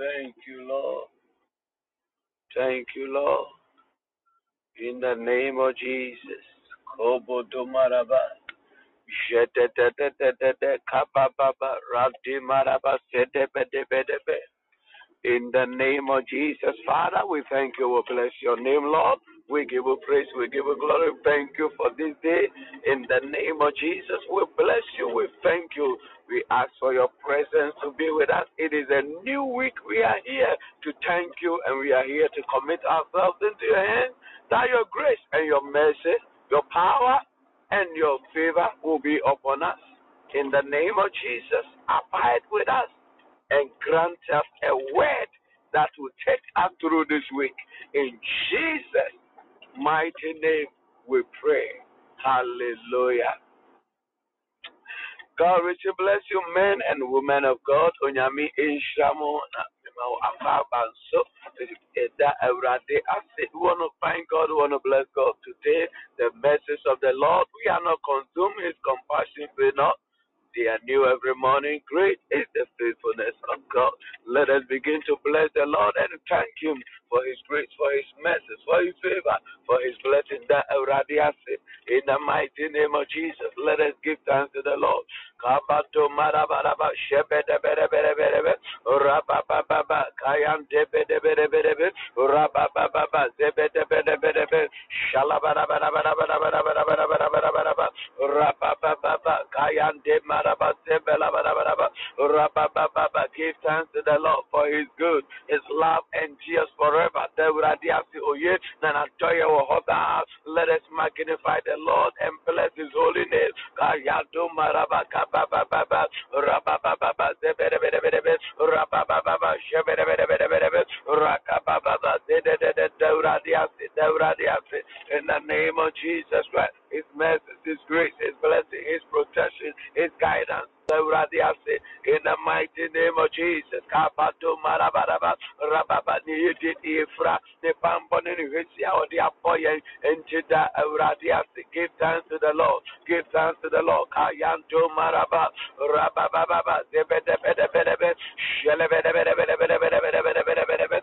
Thank you, Lord. Thank you, Lord. In the name of Jesus. Radimaraba sedebedebedebe. In the name of Jesus, Father, we thank you. We bless your name, Lord. We give you praise. We give you glory. Thank you for this day. In the name of Jesus, we bless you. We thank you. We ask for your presence to be with us. It is a new week. We are here to thank you and we are here to commit ourselves into your hands that your grace and your mercy, your power and your favor will be upon us. In the name of Jesus, abide with us and grant us a word that will take us through this week. In Jesus' mighty name, we pray. Hallelujah. God richly bless you, men and women of God. Onyami Inshamu na mema afaba so eda ase. We want to thank God. We want to bless God today. The message of the Lord. We are not consumed. His compassion will not. They are new every morning. Great is the faithfulness of God. Let us begin to bless the Lord and thank Him for His grace, for His mercy, for His favor, for His blessing. That already it. In the mighty name of Jesus, let us give thanks to the Lord. Kabato marabaraba bere bere bere bere bere bere maraba give thanks to the Lord for His good, His love endures forever. Let us magnify the Lord and bless His holy name. In the name of Jesus Christ. His mercy, His grace, His blessing, His protection, His guidance. In the mighty name of Jesus. Kapato marabaraba ifra ne pambo ne hwesi a odi apoye enti da Deuradiasi. Give thanks to the Lord. Give thanks to the Lord. Kayanto maraba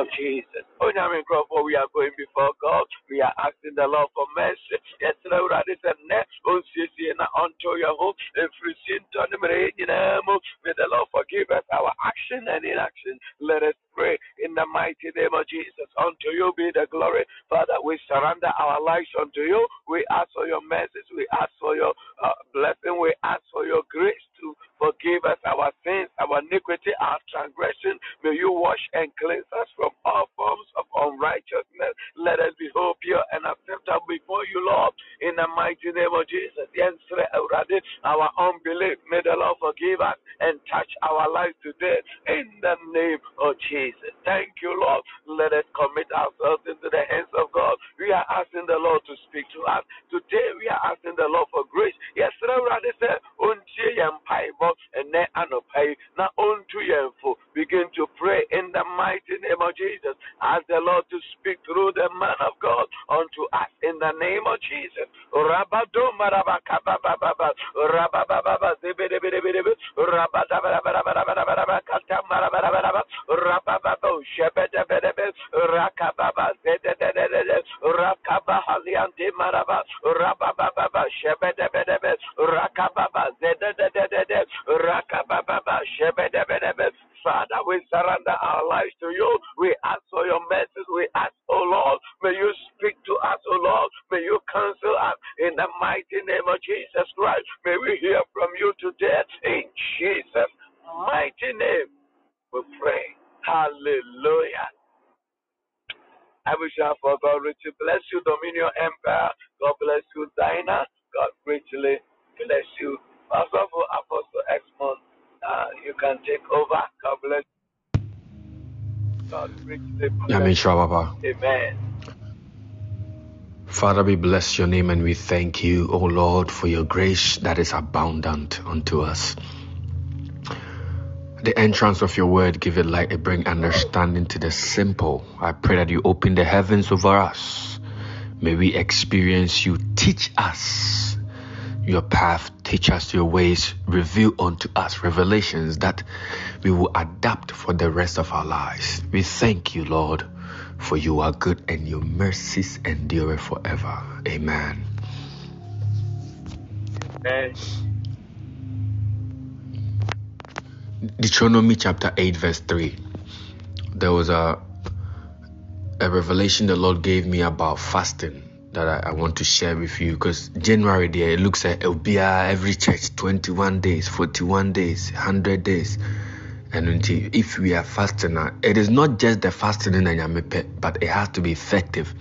of Jesus. Onyame nkurɔfoɔ, we are going before God. We are asking the Lord for mercy. Yɛsrɛ Awurade sɛ nnɛ ɔnsiesie na ɔnto yɛn ho ɛfiri si ntɔ ne mmerɛ yɛn nyinaa mu. May the Lord forgive us our action and inaction. Let us pray in the mighty name of Jesus. Unto you be the glory. Father, we surrender our lives unto you. We ask for your mercies. We ask for your uh, blessing. We ask for your grace forgive us our sins, our iniquity, our transgression. May you wash and cleanse us from all forms of unrighteousness. Let us be whole, pure, and acceptable before you, Lord, in the mighty name of Jesus. Yes, our unbelief, may the Lord forgive us and touch our lives today in the name of Jesus. Thank you, Lord. Let us commit ourselves into the hands of God. We are asking the Lord to speak to us. Today, we are asking the Lord for grace. Yes, Lord, said, Untie ɔntu yɛn fo. Begin to pray in the mighty name of Jesus. Ask the Lord to speak through the man of God unto us in the name of Jesus. Rakababa Father, we surrender our lives to you. We ask for your message. We ask, oh Lord, may you speak to us, oh Lord. May you counsel us in the mighty name of Jesus Christ. May we hear from you today in Jesus' mighty name we pray. Hallelujah. I wish I for God richly bless you, Dominion Empire. God bless you, Dinah. God richly bless you. Pastor Apostle Esmond, you can take over. God bless you. God richly bless you. Papa. Amen. Father, we bless your name and we thank you, O Lord, for your grace that is abundant unto us. The entrance of your word, give it light and bring understanding to the simple. I pray that you open the heavens over us. May we experience you. Teach us your path. Teach us your ways. Reveal unto us revelations that we will adapt for the rest of our lives. We thank you, Lord, for you are good and your mercies endure forever. Amen. Amen. Deuteronomy chapter 8, verse 3. There was a a revelation the Lord gave me about fasting that I, I want to share with you because January there it looks like be every church 21 days, 41 days, 100 days. And until if we are fasting it is not just the fasting in the but it has to be effective.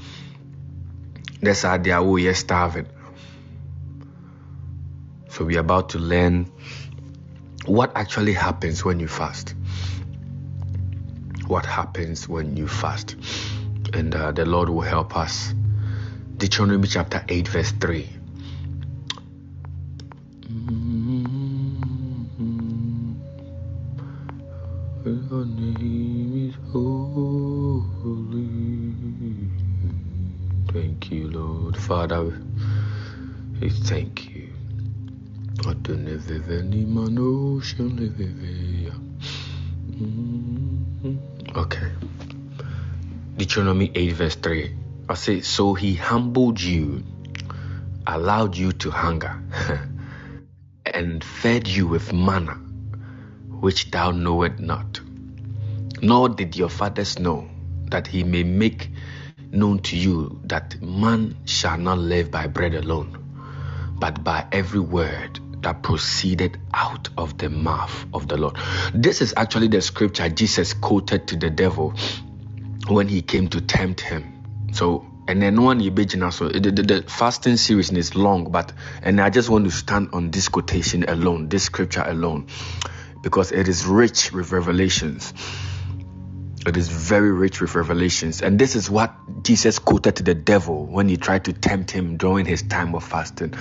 That's how they are starving. So we're about to learn what actually happens when you fast? What happens when you fast? And uh, the Lord will help us. Deuteronomy chapter 8, verse 3. Your name is holy. Thank you, Lord. Father, we thank you. Mm-hmm. Okay. Deuteronomy 8, verse 3. I say, So he humbled you, allowed you to hunger, and fed you with manna, which thou knowest not. Nor did your fathers know that he may make known to you that man shall not live by bread alone, but by every word that proceeded out of the mouth of the Lord. This is actually the scripture Jesus quoted to the devil when he came to tempt him. So, and then one you so eh, the, the, the fasting series is long, but and I just want to stand on this quotation alone, this scripture alone, because it is rich with revelations. It is very rich with revelations. And this is what Jesus quoted to the devil when he tried to tempt him during his time of fasting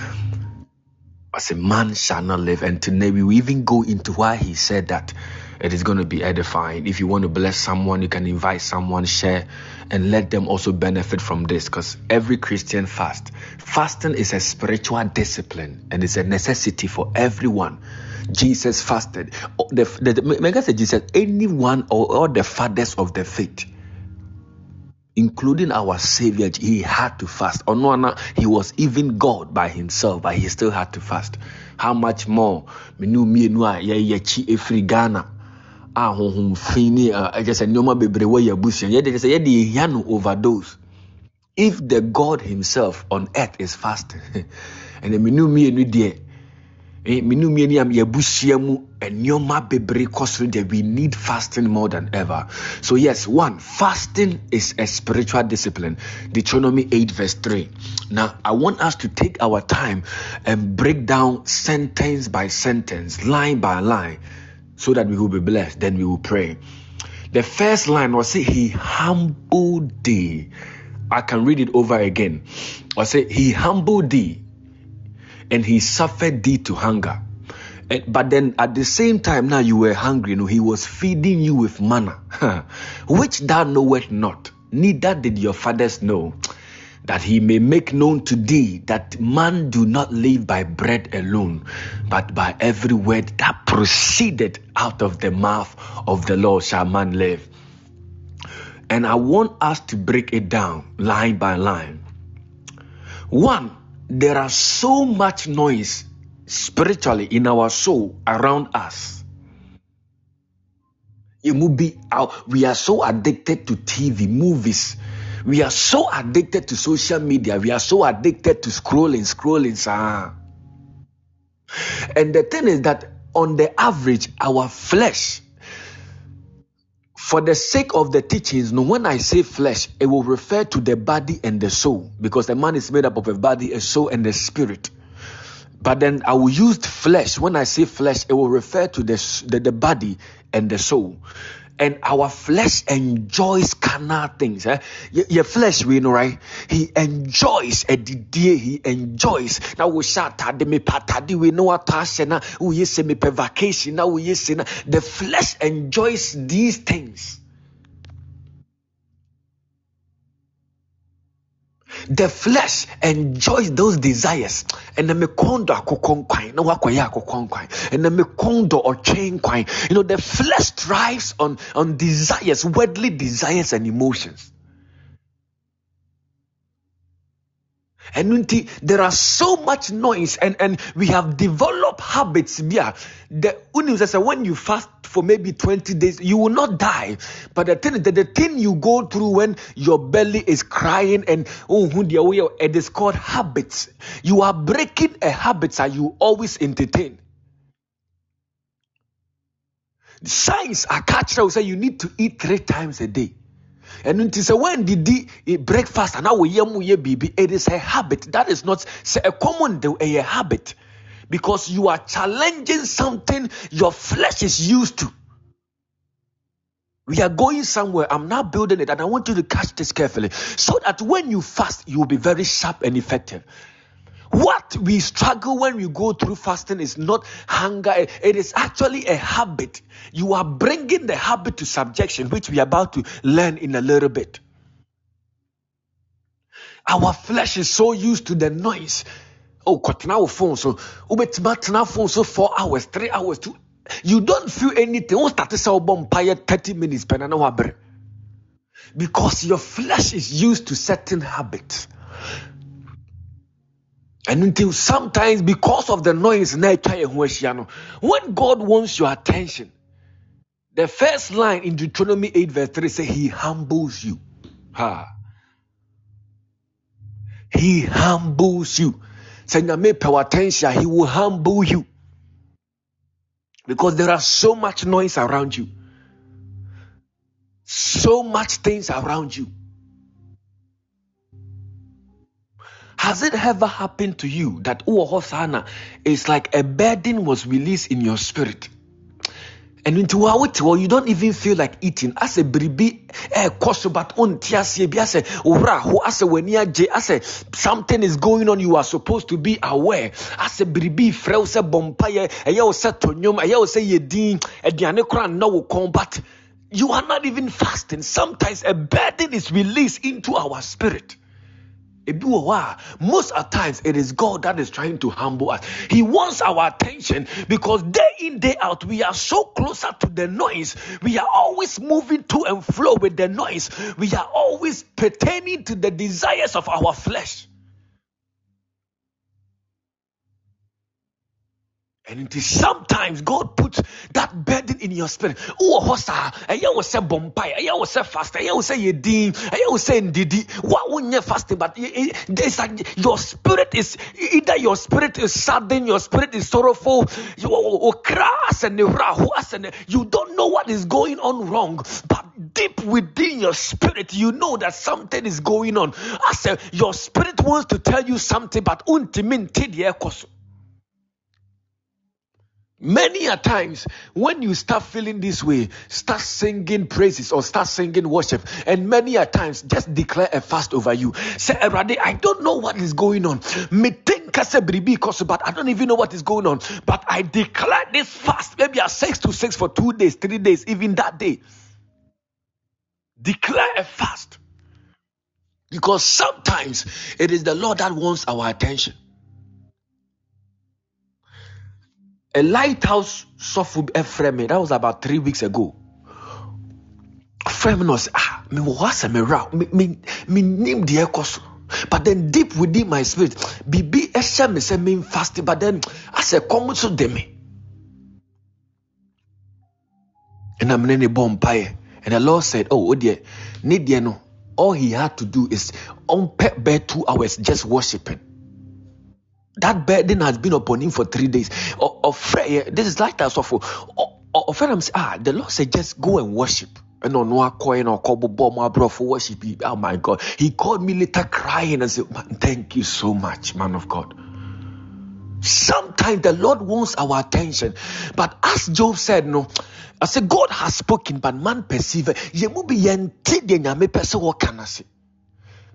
as a man shall not live. And today we even go into why he said that it is going to be edifying. If you want to bless someone, you can invite someone, share, and let them also benefit from this because every Christian fast. Fasting is a spiritual discipline and it's a necessity for everyone. Jesus fasted. Oh, the, the, the, said Jesus, anyone or all the fathers of the faith including our Savior, he had to fast. Onwana, he was even God by himself, but he still had to fast. How much more? Menu mienu a yɛyɛkyi efiri Ghana Uh, a sɛ nneɛma bebree wɔ yɛ abusua. Yɛde yɛde no overdose. If the God himself on earth is fasting, and the menu mienu deɛ eh, menu mmienu am yɛabusua mu nneɛma bebree kɔ soro deɛ we need fasting more than ever. So yes one fasting is a spiritual discipline. Deuteronomy 8 verse 3 now i want us to take our time and break down sentence by sentence line by line so that we will be blessed then we will pray. The first line was say he humbled thee. I can read it over again. I say he humbled thee and he suffered thee to hunger. And, but then at the same time, now you were hungry, you know, he was feeding you with manna, which thou knowest not, neither did your fathers know, that he may make known to thee that man do not live by bread alone, but by every word that proceeded out of the mouth of the Lord shall man live. And I want us to break it down line by line. One, there are so much noise spiritually in our soul around us. It will be out. We are so addicted to TV, movies. We are so addicted to social media. We are so addicted to scrolling, scrolling. Sir. And the thing is that on the average, our flesh, for the sake of the teachings, when I say flesh, it will refer to the body and the soul because a man is made up of a body, a soul, and a spirit. But then I will use flesh. When I say flesh, it will refer to the, the, the body and the soul and our flesh enjoys carnal things. Eh? Your flesh, we know, right? He enjoys a day, he enjoys. Now we shout me patadi, we know what na we say me vacation, now we say the flesh enjoys these things. The flesh enjoys those desires. And then me kondo akokɔ nkwan na wakɔyɛ akokɔ nkwan. And then me kondo ɔtwe nkwan. You know the flesh thrives on on desires worldly desires and emotions And there are so much noise, and, and we have developed habits. Yeah, the when you fast for maybe 20 days, you will not die. But the thing that the thing you go through when your belly is crying and oh, it is called habits. You are breaking a habit that you always entertain. Science, a catcher will say you need to eat three times a day ɛno nti sɛ wɔndidi eh, breakfast anaa wɔyɛ mu yɛ biribi it is a habit. That is not sɛ ɛkɔm de eh, ɛyɛ habit. Because you are challenging something your flesh is used to. We are going somewhere. I'm now building it, and I want you to catch this carefully. So that when you fast, you will be very sharp and effective. What we struggle when we go through fasting is not hunger, it is actually a habit. You are bringing the habit to subjection, which we are about to learn in a little bit. Our flesh is so used to the noise. Oh, now phone so oh, now phone so four hours, three hours, two. You don't feel anything. Don't start to say 30 minutes, because your flesh is used to certain habits. And until sometimes, because of the noise, when God wants your attention, the first line in Deuteronomy 8, verse 3 says, He humbles you. Ha. He humbles you. Say, pay attention, He will humble you. Because there are so much noise around you, so much things around you. Has it ever happened to you that Hosanna is like a burden was released in your spirit? And into what you don't even feel like eating. As a bribi eh koso but on tiasie as ora ho as a when je as a something is going on you are supposed to be aware. As a bribi frɛ se bompaye ɛyɛ eh, eh, eh, wo sɛ tonyom ɛyɛ wo sɛ yedin aduane kora na wo kon but you are not even fasting. Sometimes a burden is released into our spirit most at times it is God that is trying to humble us. He wants our attention because day in, day out, we are so closer to the noise. We are always moving to and fro with the noise. We are always pertaining to the desires of our flesh. And it is sometimes God puts that burden in your spirit. Oh, hosa, ah? I will say bombay, I will say fast, I will say yedin, I will say ndidi. What when you fasting? But it's like your spirit is either your spirit is saddened, your spirit is sorrowful, you are crass and and you don't know what is going on wrong, but deep within your spirit, you know that something is going on. I said your spirit wants to tell you something, but untimin tidia koso. Many a times when you start feeling this way, start singing praises or start singing worship, and many a times just declare a fast over you. Say, I don't know what is going on. Me think but I don't even know what is going on. But I declare this fast, maybe a six to six for two days, three days, even that day. Declare a fast. Because sometimes it is the Lord that wants our attention. A lighthouse sɔfo ɛfrɛ me that was about three weeks ago. Frɛ me na ɔsɛ ah mewɔ hɔ asɛ mewura menim deɛ but then deep within my spirit biribi ɛhyɛ me sɛ memfaste but then asɛ kɔm so me. Ɛna mene ne bɔ mpaeɛ. And the lord said oh deɛ ne deɛ no all he had to do is ɔmpɛ bɛɛ two hours just worshiping that burden has been upon him for three days. Or, this is like that. For, or, friend, I'm ah, the Lord said, just go and worship. And on coin or for worship. Oh my God. He called me later crying and said, Thank you so much, man of God. Sometimes the Lord wants our attention. But as Job said, no, I said, God has spoken, but man perceive.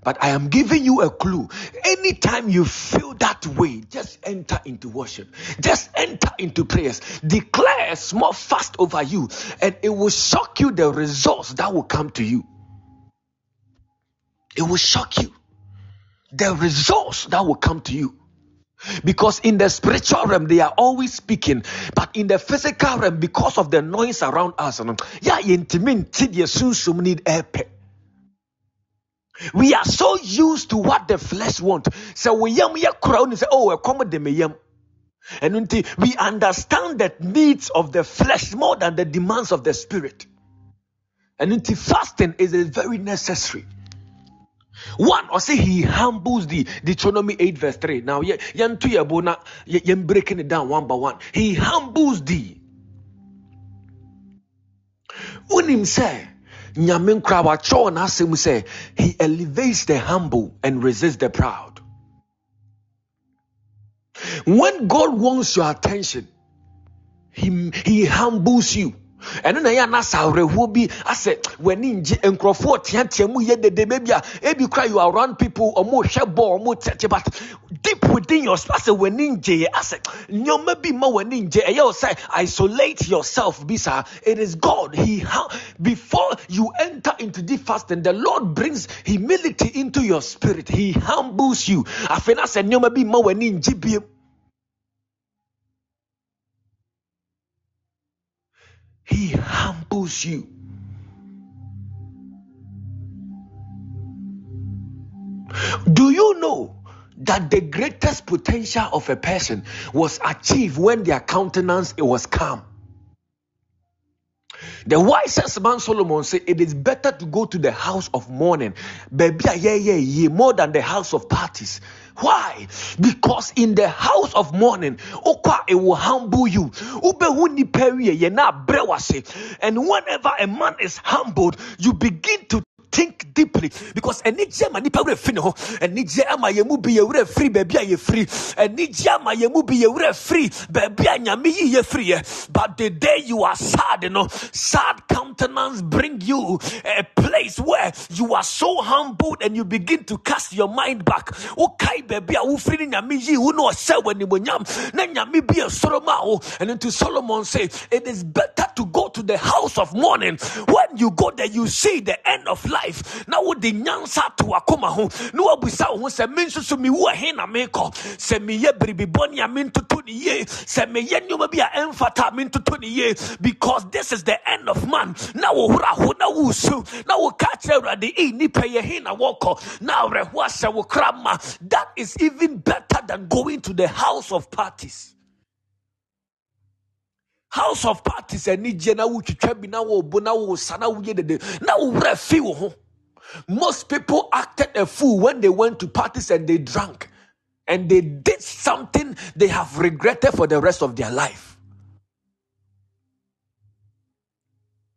But I am giving you a clue. Anytime you feel that way, just enter into worship. Just enter into prayers. Declare a small fast over you, and it will shock you the results that will come to you. It will shock you. The results that will come to you. Because in the spiritual realm, they are always speaking, but in the physical realm, because of the noise around us, yeah, intimate, need air. We are so used to what the flesh wants. So we yam ya crown say, oh, come de me yam. And until we understand the needs of the flesh more than the demands of the spirit. And until fasting is very necessary. One, or say he humbles the Deuteronomy 8, verse 3. Now, yan breaking it down one by one. He humbles thee. Unim say, he elevates the humble and resists the proud. When god wants your attention he, he humbles you ɛno na ɛyɛ anasa awerɛhoɔ bi asɛ w'ani ngye nkurɔfoɔ teatea mu yɛ dede baabi a ebi kora you are around people ɔmo hwɛ bɔɔl ɔmo tɛte but deep within your asɛ w'ani ngye asɛ nneɛma bi ma w'ani ngye. Ɛyɛ o sɛ isolate yourself bi saa. It is God he ha before you enter into deep fasting the Lord brings humility into your spirit. He humbles you. Afei na sɛ nneɛma bi ma w'ani ngye biem. He humbles you. Do you know that the greatest potential of a person was achieved when their countenance was calm? The wisest man Solomon said, It is better to go to the house of mourning, yeah, yeah, yeah, more than the house of parties. Why? Because in the house of mourning, it will humble you. And whenever a man is humbled, you begin to think deeply. Because anigye ama nipa wura firi ne ho anigye ama yɛn mu bi yɛ wura firi a yɛ firi anigye ama yɛn mu bi yɛ wura firi a nyame yi yɛ firi yɛ but the day you are sad you know sad countenance bring you a place where you are so humbled and you begin to cast your mind back. Wokae baabi a wofiri ne nyame yi wo na ɔhyɛ wɔ animonyam na nyame bi ɛsoro ma wo and into solomon say it is better to go to the house of mourning. When you go there you see the end of life life. Na wode nyansa to wakoma ho. Na wabisa wo ho sɛ me nso so mewu ɛhe na mekɔ. Sɛ meyɛ biribi bɔne a mentoto ne yie. Sɛ meyɛ nneɔma bi a ɛmfata a mentoto ne because this is the end of man. Na wohora ho na wosu. Na woka kyerɛ awurade ei nnipa yɛ he na wɔkɔ. Na awerɛho ahyɛ wo kra ma. That is even better than going to the house of parties house of parties ani gye na wotwitwa bi na wɔɔbo na wɔɔsa na woyɛ dede na wowerɛ fi wo ho. Most people acted a fool when they went to parties and they drank and they did something they have regretted for the rest of their life.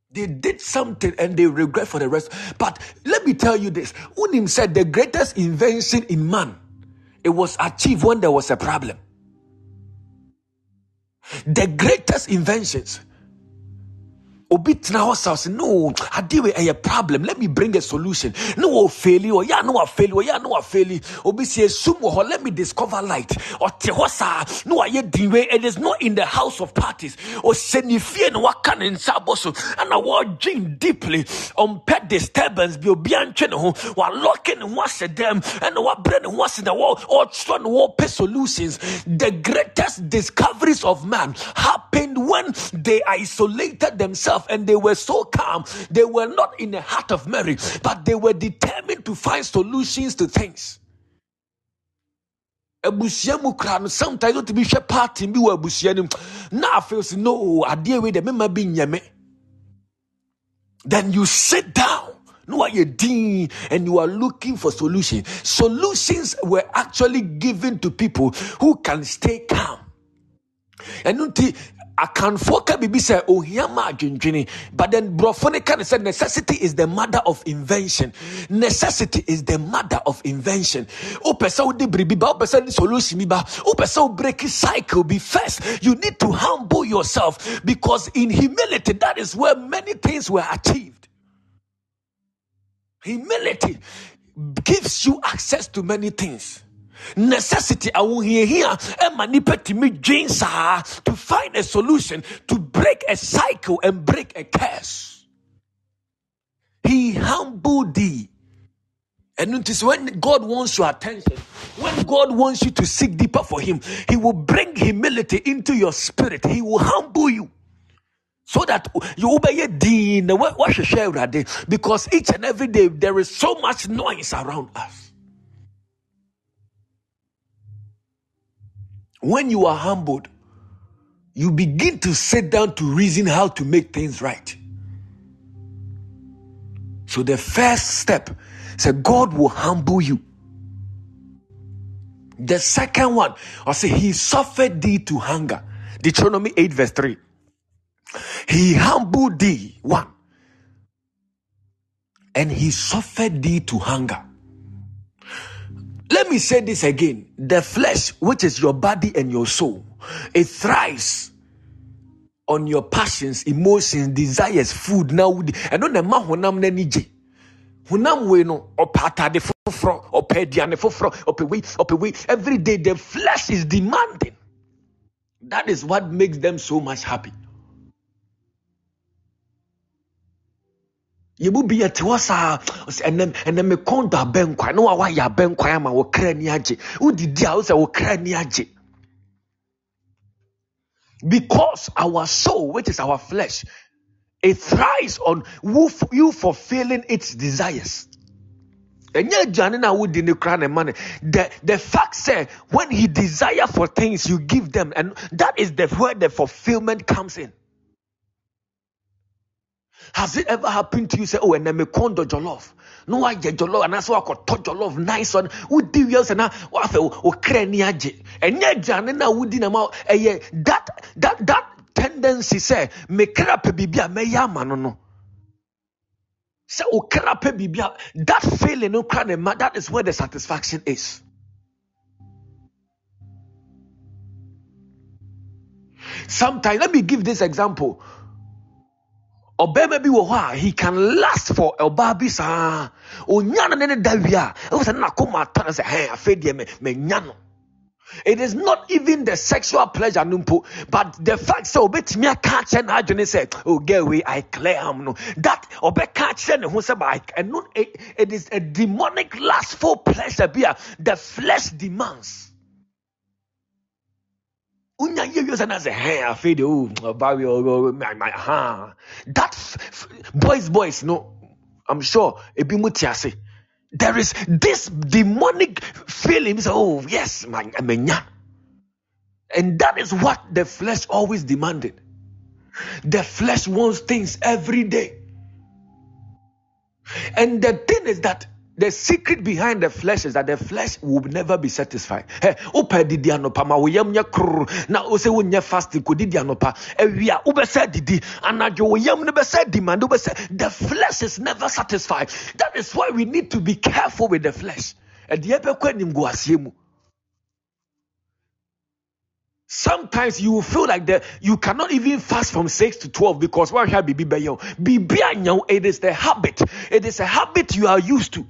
They did something and they regret for the rest. But let me tell you this. Unim said the greatest invention in man it was achieved when there was a problem the greatest inventions obi tena hɔ sa ɔsɛ no adeɛ wei ɛyɛ problem. Let me bring a solution. Ne wɔ ne wa feli ɔyɛ a ne wa feli obi si esum wɔ hɔ let me discover light. Ɔte hɔ saa ne wayɛ din wei it is not in the house of parties. Ɔsɛ ne fie na waka ne nsa abɔ so ɛna wɔdwen deeply. Ɔmpɛ disturbance bi obi antwe ne ho walɔke ne ho ahyɛ dɛm ɛna wabrɛ ne ho ase na ɔtwerɛ ne wɔpɛ solutions. The greatest discoveries of man happened when they isolated themselves and they were so calm. They were not in the heart of Mary, but they were determined to find solutions to things. sometimes wotumi hwɛ party bi wɔ abusua no mu na afei si no adeɛ wei de mema me then you sit down No, are you dean and you are looking for solutions. Solutions were actually given to people who can stay calm. And akanfoɔ ka biribi sɛ ohia ma adwendwene. But then borɔfo no ka ne sɛ necessity is the mother of invention. Necessity is the mother of invention. Wopɛ sɛ wode biribi ba wopɛ sɛ solution bi ba wopɛ sɛ cycle be first. You need to humble yourself because in humility that is where many things were achieved. Humility gives you access to many things necessity ahohiahia ɛma nipa tumi dwen saa to find a solution to break a cycle and break a curse he humbled thee and notice when God wants your attention, when God wants you to seek deeper for Him, He will bring humility into your spirit. He will humble you. So that you obey dean because each and every day there is so much noise around us. When you are humbled, you begin to sit down to reason how to make things right. So the first step say God will humble you. The second one, I say he suffered thee to hunger. Deuteronomy 8, verse 3. He humbled thee, one, and he suffered thee to hunger. Let me say this again. The flesh, which is your body and your soul, it thrives on your passions, emotions, desires, food. Now, I don't know honam na nije. Honam we no ɔpɛ atade foforɔ, ɔpɛ aduane foforɔ, ɔpɛ wei, ɔpɛ wei. Every day the flesh is demanding. That is what makes them so much happy. Yɛmu bi yɛte hɔ saa. Ɛnɛ ɛnɛ me kɔn do abɛnkwan na wayɛ abɛnkwan ama wɔ kra ni agye. Wodidi a wosɛ wɔ kra ni agye. Because our soul which is our flesh it thrives on you fulfilling its desires. Ɛnyɛ aduane no a wodi ne kora ne ma the the fact say when he desire for things you give them and that is the where the fulfillment comes in has it ever happened to you? Say, oh, and then me kondo jollof. No, I get jollof, and that's why I got touch jollof nice one. Would do you say now? What o kreni aje? And yet, Jan, na would na ma eh that that that tendency say me crap bibia me yama no no. Say o crap bibia that feeling no crane that is where the satisfaction is. Sometimes, let me give this example ɔbɛrima bi wɔ hɔ a he can last for ɔbaa bi saa. Onya no ne ne da wie a ɛwɔ sɛ ne nakoma ata no sɛ hɛn afei deɛ no. It is not even the sexual pleasure no but the fact sɛ obɛtumi aka akyerɛ n'adwene sɛ oh girl wei i clear am no that ɔbɛka akyerɛ ne ho sɛ ba it is a demonic lustful pleasure a the flesh demands unya yie wie sɛ na sɛ hɛn afei de o ɔba wi my my ha that boys boys no i'm sure ebi mu there is this demonic feeling say oh yes my menya and that is what the flesh always demanded. The flesh wants things every day. And the thing is that the secret behind the flesh is that the flesh will never be satisfied. Opa didi anopa ma wo yam nya krr na o se wo nya fasting ko didi anopa ewia say didi anajo wo yam ne demand be the flesh is never satisfied. That is why we need to be careful with the flesh. Asiemu. Sometimes you will feel like that you cannot even fast from 6 to 12 because what shall be be it is the habit. It is a habit you are used to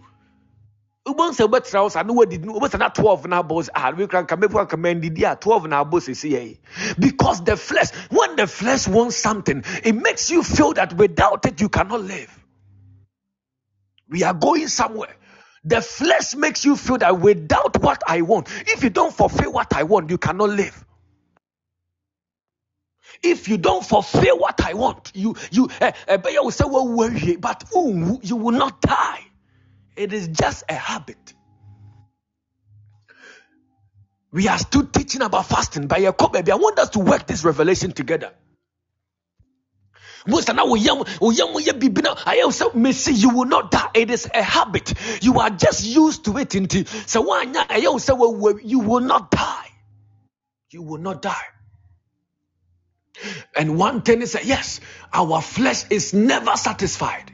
wobɛhu sɛ wobɛtena wo sa ne wadidi no wobɛsa na 12 na abɔ ah wekra nka mɛfu anka mandidi a 12 na abɔ sɛsi yɛ because the flesh when the flesh wants something it makes you feel that without it you cannot live we are going somewhere the flesh makes you feel that without what I want, if you don't fulfill what I want, you cannot live. If you don't fulfill what I want, you you uh, uh, will say, well, but you will not die. It is just a habit. We are still teaching about fasting by a baby. I want us to work this revelation together. Most now you will not die. It is a habit. You are just used to it. So also you will not die. You will not die. And one thing is that yes, our flesh is never satisfied.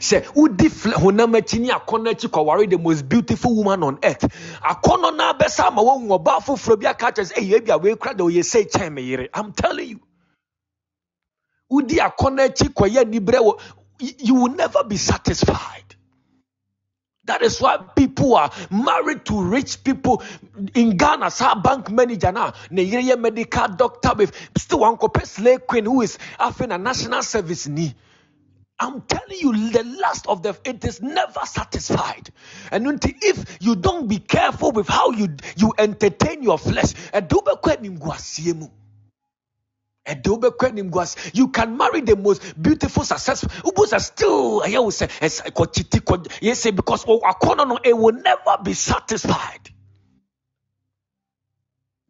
Say wodi honam akyi ne akɔnɔ akyi kɔware the most beautiful woman on earth akɔnɔ na abɛsa ama wɔn ɔbaa foforɔ bi aka kyerɛ sɛ ɛyɛ ebi a wɔekura de sɛ kyɛn me yere i'm telling you wodi akɔnɔ akyi kɔyɛ nibrɛ wɔ you will never be satisfied. That is why people are married to rich people in Ghana. Sa bank manager now, ne medical doctor with still one copy slave queen who is having a national service ni. I'm telling you, the last of the it is never satisfied. And if you don't be careful with how you you entertain your flesh, you can marry the most beautiful, successful. Ubus are still, yes, because oh, it will never be satisfied.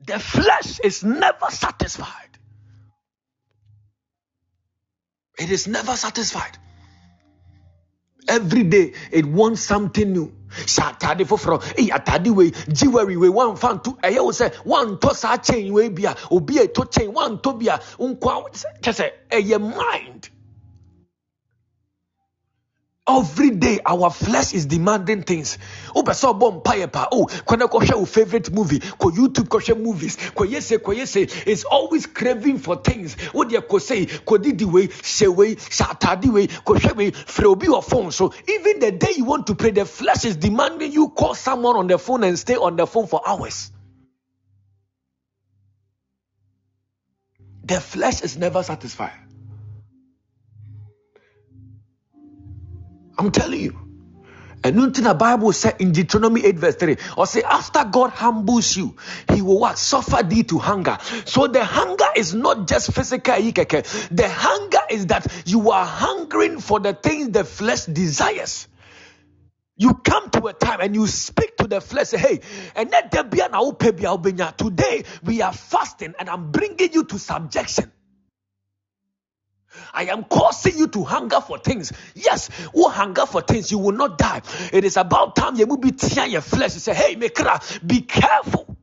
The flesh is never satisfied. It is never satisfied. Every day it wants something new. sɛ atade foforɔ eyi atade wei jewelry wei wamfa nto ɛyɛ wo sɛ wantɔ saa chain wei bi a obi a ɛtɔ chain wantɔ bi a nkwa kyɛ sɛ ɛyɛ mind Every day, our flesh is demanding things. Oh, but so bomb pa. Oh, when I your favorite movie, ko YouTube koshe movies, ko yese, ko yese, is always craving for things. What you ko say, ko di di way, she way, satadi way, ko she way, frobi or phone. So even the day you want to pray, the flesh is demanding you call someone on the phone and stay on the phone for hours. The flesh is never satisfied. I'm telling you. And nothing the Bible said in Deuteronomy 8, verse 3, or say, after God humbles you, he will what? Suffer thee to hunger. So the hunger is not just physical. The hunger is that you are hungering for the things the flesh desires. You come to a time and you speak to the flesh, say, hey, and an Today we are fasting and I'm bringing you to subjection. I am causing you to hunger for things. Yes, who hunger for things, you will not die. It is about time you will be tearing your flesh. You say, hey, Mekra, be careful.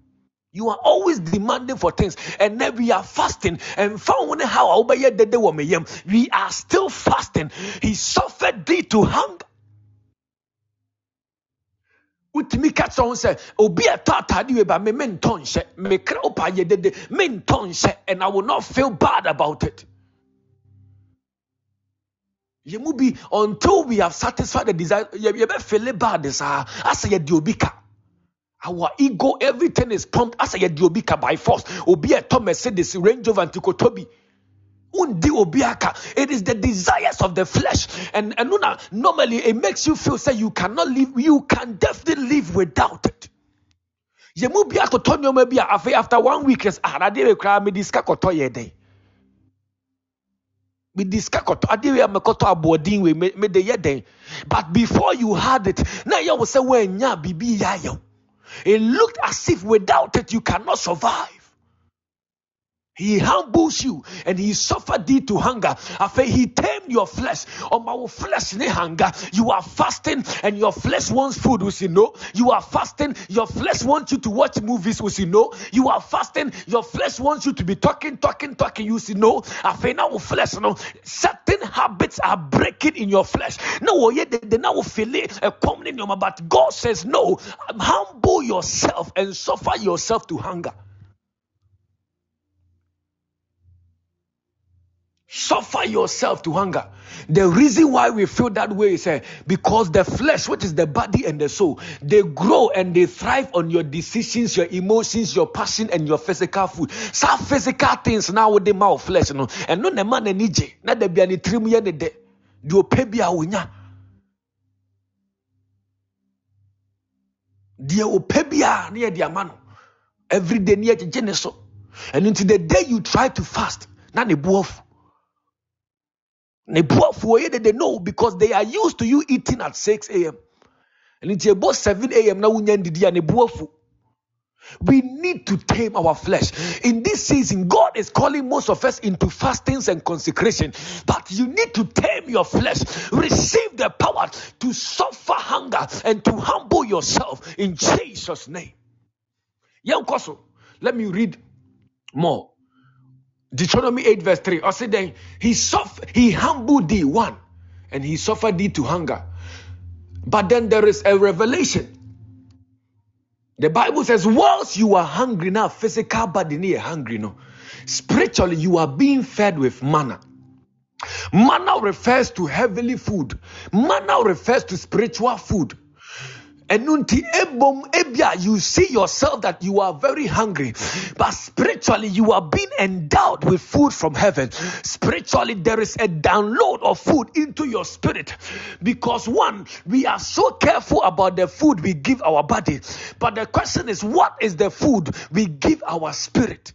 You are always demanding for things, and then we are fasting. And found how we are still fasting. He suffered thee to hunger. wotumi ka ho sɛ obi a ɛtɔ atade wei ba me mentɔ nhyɛ mekra wopa yɛ dede mentɔ nhyɛ and i will not feel bad about it yɛmu bi until we have satisfied the desire yɛbɛfele bad saa asɛ yɛde obi ka. Our ego everything is pumped asɛ yɛde obi ka by force. Obi ɛtɔ mercedes Range Rover ntikoto bi undi obi aka it is the desires of the flesh. And and normally it makes you feel say you cannot live you can definitely live without it. Yɛmu bi akɔtɔ nneɛma bi a after one week is ah adeɛ bɛ kura mi di sika kɔtɔ yɛ dɛ mede sika kɔtɔ adeɛ wei a mɛkɔtɔ aboɔden wei mede yɛ but before you had it na ɛyɛ wo sɛ woanya biribi yɛ ayɛw it looked as if without it you cannot survive he humbles you and he suffered thee to hunger. After he tamed your flesh. On my flesh ne hunger. You are fasting and your flesh wants food, we see no. You are fasting, your flesh wants you to watch movies, we see no. You are fasting, your flesh wants you to be talking, talking, talking, you see no. I After now flesh, no. Certain habits are breaking in your flesh. No, they now feel it eh, a common in your but God says no. Humble yourself and suffer yourself to hunger. Suffer yourself to hunger. The reason why we feel that way is uh, because the flesh, which is the body and the soul, they grow and they thrive on your decisions, your emotions, your passion, and your physical food. Some physical things now with the mouth flesh, no, and no the man and not the be any trim yen de do pebi a winya. Deɛ ɔpɛ biara ne yɛ de ama every day ne yɛ gyegye ne so and until the day you try to fast na ne bu they know because they are used to you eating at 6 a.m. And it's about 7 a.m. now. We need to tame our flesh. In this season, God is calling most of us into fastings and consecration. But you need to tame your flesh. Receive the power to suffer hunger and to humble yourself in Jesus' name. Young let me read more. Deuteronomy 8, verse 3. I said then he suffered, he humbled thee one, and he suffered thee to hunger. But then there is a revelation the Bible says, whilst you are hungry now, physical body near hungry, no. Spiritually, you are being fed with manna. Manna refers to heavenly food. Manna refers to spiritual food. And ebom ebia, you see yourself that you are very hungry, but spiritually you are being endowed with food from heaven. Spiritually, there is a download of food into your spirit. Because one, we are so careful about the food we give our body. But the question is, what is the food we give our spirit?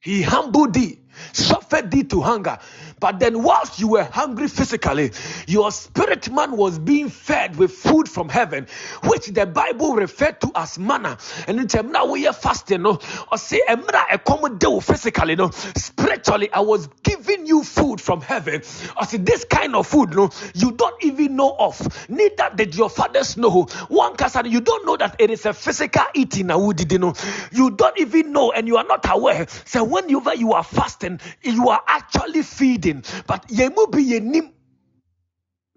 He humbled thee, suffered thee to hunger. But then, whilst you were hungry physically, your spirit man was being fed with food from heaven, which the Bible referred to as manna. And in terms now we are fasting, no, or say, Emra accommodate physically, no, spiritually, I was giving you food from heaven. I say, this kind of food, no, you don't even know of. Neither did your fathers know. One person, you don't know that it is a physical eating. You don't even know, and you are not aware. So whenever you are fasting, you are actually feeding. But yemu bi yenim.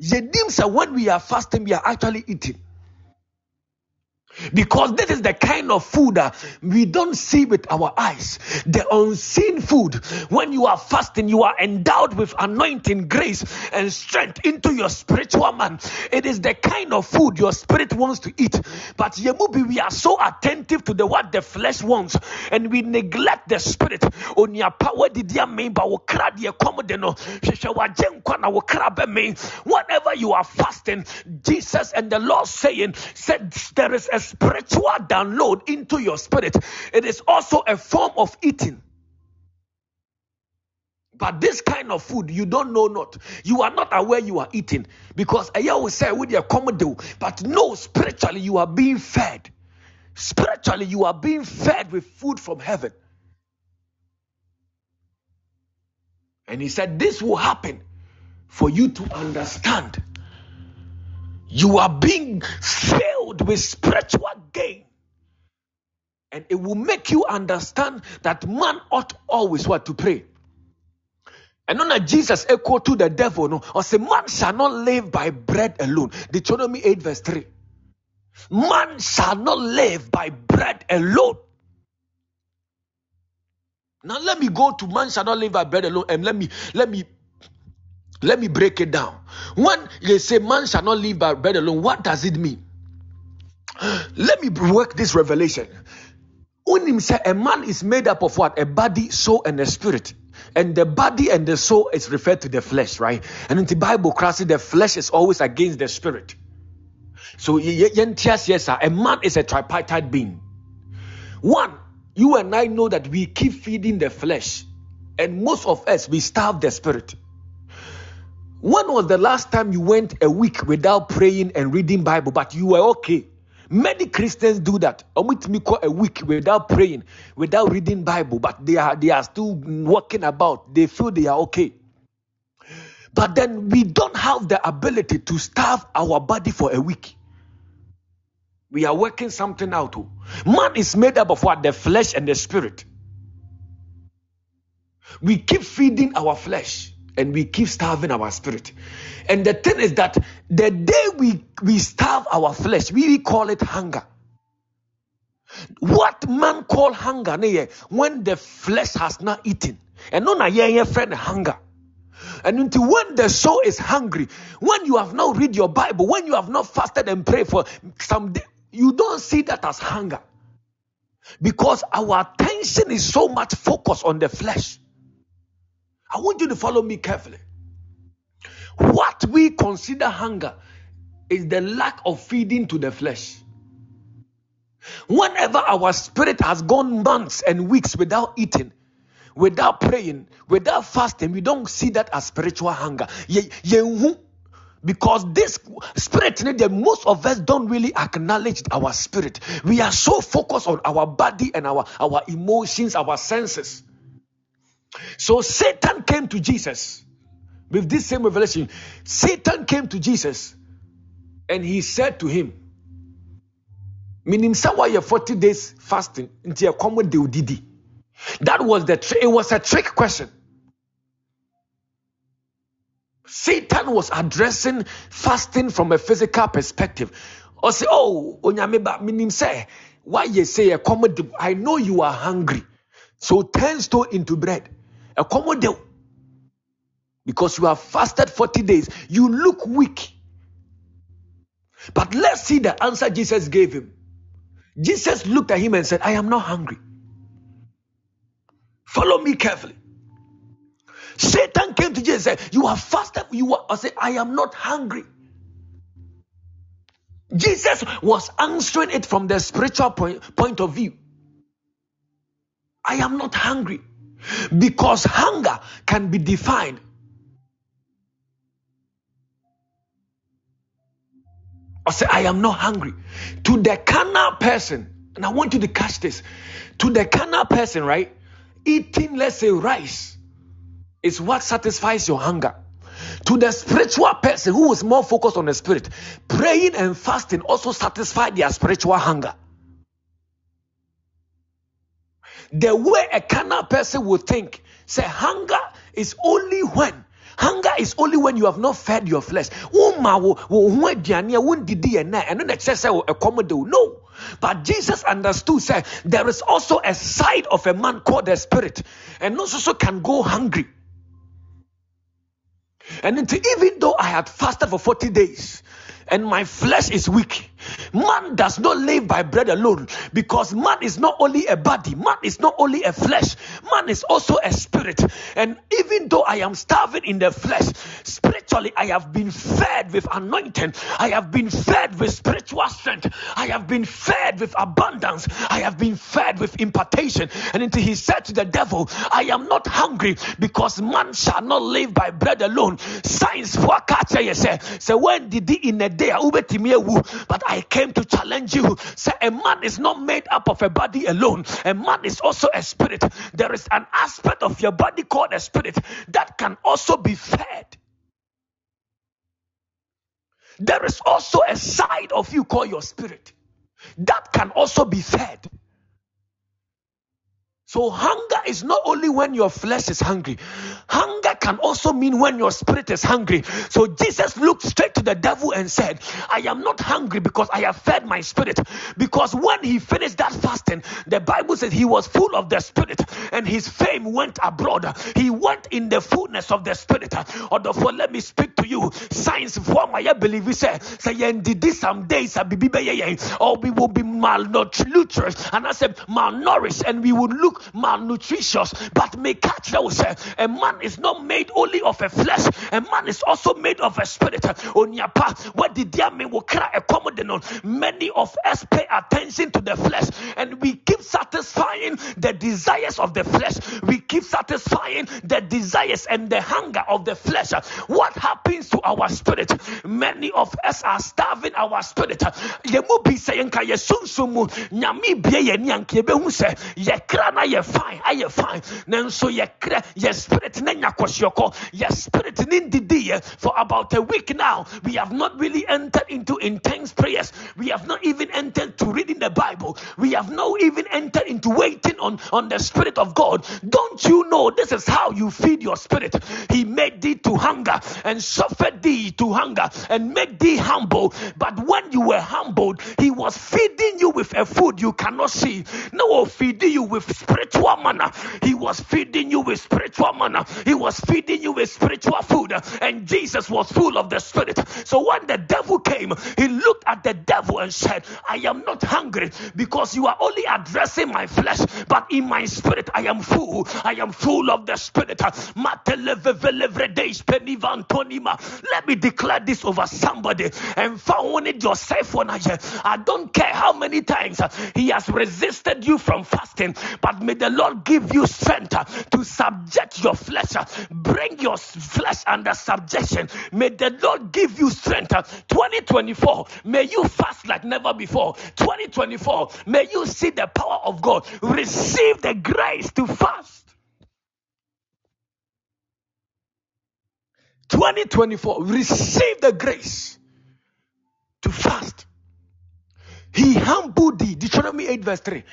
Yenim say when we are fasting, we are actually eating. Because this is the kind of food that we don't see with our eyes. The unseen food. When you are fasting, you are endowed with anointing, grace, and strength into your spiritual man. It is the kind of food your spirit wants to eat. But Yemubi, we are so attentive to the what the flesh wants, and we neglect the spirit. Whatever you are fasting, Jesus and the Lord saying, said there is a spiritual download into your spirit. It is also a form of eating. But this kind of food, you don't know not. You are not aware you are eating. Because I will say with your commando, but no, spiritually you are being fed. Spiritually, you are being fed with food from heaven. And he said, This will happen for you to understand you are being filled with spiritual gain. And it will make you understand that man ought always what to pray. And not Jesus echo to the devil, no, or say, Man shall not live by bread alone. Deuteronomy 8, verse 3. Man shall not live by bread alone. Now let me go to man shall not live by bread alone and let me let me let me break it down. When they say man shall not live by bread alone, what does it mean? Let me work this revelation. Unim say a man is made up of what? A body, soul, and a spirit. And the body and the soul is referred to the flesh, right? And in the Bible, Christ the flesh is always against the spirit. So yes, a man is a tripartite being. One, you and I know that we keep feeding the flesh, and most of us we starve the spirit. When was the last time you went a week without praying and reading Bible, but you were okay? Many Christians do that. me call a week without praying, without reading Bible, but they are they are still walking about. They feel they are okay. But then we don't have the ability to starve our body for a week. We are working something out. Oh. Man is made up of what? The flesh and the spirit. We keep feeding our flesh and we keep starving our spirit. And the thing is that the day we, we starve our flesh, we call it hunger. What man call hunger when the flesh has not eaten. And no na friend hunger. And until when the soul is hungry, when you have not read your Bible, when you have not fasted and prayed for some day, you don't see that as hunger. Because our attention is so much focused on the flesh. I want you to follow me carefully. What we consider hunger is the lack of feeding to the flesh. Whenever our spirit has gone months and weeks without eating, without praying, without fasting, we don't see that as spiritual hunger. because this spirit most of us don't really acknowledge our spirit we are so focused on our body and our our emotions our senses so satan came to jesus with this same revelation satan came to jesus and he said to him meaning why you 40 days fasting until you come with the udidi that was the it was a trick question Satan was addressing fasting from a physical perspective. Or say, oh, onyameba minim say, why you say a commode? I know you are hungry. So turn stone into bread. A commode. Because you have fasted 40 days. You look weak. But let's see the answer Jesus gave him. Jesus looked at him and said, I am not hungry. Follow me carefully. Satan came to Jesus and said, You are fasted. You are I say, I am not hungry. Jesus was answering it from the spiritual point, point of view. I am not hungry. Because hunger can be defined. I say, I am not hungry. To the carnal person, and I want you to catch this. To the carnal person, right? Eating, let's say, rice is what satisfies your hunger. To the spiritual person who is more focused on the spirit, praying and fasting also satisfy their spiritual hunger. The way a carnal person would think, say, hunger is only when Hunger is only when you have not fed your flesh. No. But Jesus understood, said, there is also a side of a man called the spirit, and also can go hungry. And even though I had fasted for 40 days and my flesh is weak, Man does not live by bread alone because man is not only a body, man is not only a flesh, man is also a spirit. And even though I am starving in the flesh, spiritually I have been fed with anointing, I have been fed with spiritual strength, I have been fed with abundance, I have been fed with impartation. And until he said to the devil, I am not hungry because man shall not live by bread alone. Science for catcher, say, so when did in a day, but I came to challenge you. Say, a man is not made up of a body alone, a man is also a spirit. There is an aspect of your body called a spirit that can also be fed. There is also a side of you called your spirit that can also be fed. So, hunger is not only when your flesh is hungry, hunger can also mean when your spirit is hungry. So, Jesus looked straight to the devil and said, I am not hungry because I have fed my spirit. Because when he finished that fasting, the Bible says he was full of the spirit and his fame went abroad. He went in the fullness of the spirit. Or therefore, let me speak to you. Science for my belief, we eh, say, say, some days, or we will be malnourished, and I said malnourished, and we will look malnutritious, but may catch those. A man is not made only of a flesh, a man is also made of a spirit. Onyapa, what did mean? cry accommodate Many of us pay attention to the flesh and we keep satisfying the desires of the flesh. We keep satisfying the desires and the hunger of the flesh. What happens to our spirit? Many of us are starving our spirit. Yemu bi saying ka yesunsumu nyame bie ye ni anke be hu se ye kra na ye fine aye fine. Nanso ye kra ye spirit na nya kwosioko ye spirit ni didi for about a week now we have not really entered into intense prayers. We have not even entered to reading the bible. We have not even entered into waiting on on the spirit of god. Don't you know this is how you feed your spirit? He made thee to hunger and suffered thee to hunger and made thee humble. But when you were humbled he was feeding you with a food you cannot see. No feeding you with spiritual manna. He was feeding you with spiritual manna. He was feeding you with spiritual food. And Jesus was full of the Spirit. So when the devil came, he looked at the devil and said, I am not hungry because you are only addressing my flesh, but in my spirit I am full. I am full of the Spirit. Let me declare this over somebody and found it yourself when I I don't care how many times he has resisted you from fasting, but may the Lord give you strength to subject your flesh, bring your flesh under subjection. May the Lord give you strength. 2024, may you fast like never before. 2024, may you see the power of God. Receive the grace to fast. 2024, receive the grace to fast. He humbled thee. Deuteronomy 8, verse 3.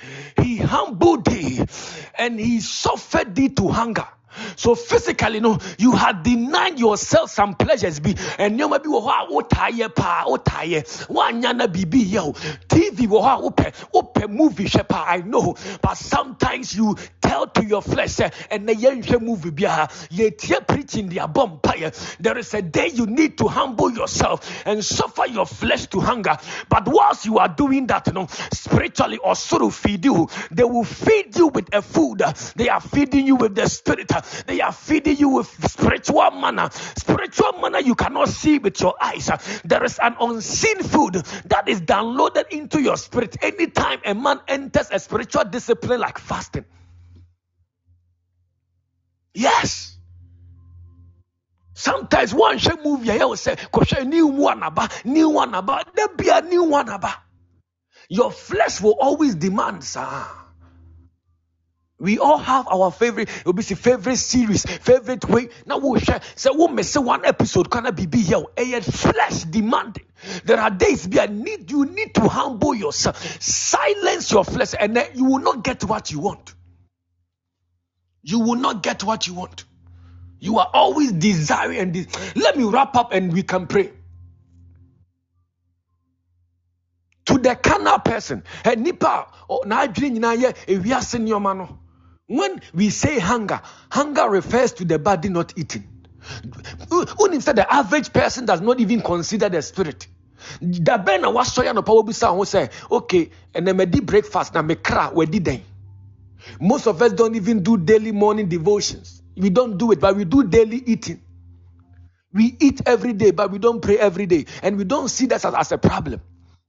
He humbled thee and he suffered thee to hunger. So physically, no, you had denied yourself some pleasures. Be and you maybe wo oh, tired pa, oh, o tired. One yana bibi yo. TV wo ha open, oh, open movie shepa. I know, but sometimes you tell to your flesh eh, and movie bia ye tear preaching the bumpire. There is a day you need to humble yourself and suffer your flesh to hunger. But whilst you are doing that, you know, spiritually or of feed you, they will feed you with a food. They are feeding you with the spirit. They are feeding you with spiritual manna. Spiritual manna you cannot see with your eyes. There is an unseen food that is downloaded into your spirit anytime a man enters a spiritual discipline like fasting. Yes. Sometimes one should move your will say, new one about, new one about, there be a new one about. Your flesh will always demand, sir. We all have our favorite, it will be favorite series, favorite way. Now we'll share. We'll miss one episode, can I be be here? A flesh demanding. There are days where need you need to humble yourself, silence your flesh, and then you will not get what you want. You will not get what you want. You are always desiring and let me wrap up and we can pray. To the carnal person, oh. When we say hunger, hunger refers to the body not eating. Said the average person does not even consider the spirit. anɔpa wɔbisa ho sɛ okay ɛnna mɛdi breakfast na mekra wɔadi dɛn most of us don't even do daily morning devotions. We don't do it but we do daily eating. We eat every day but we don't pray every day. And we don't see that as, as a problem.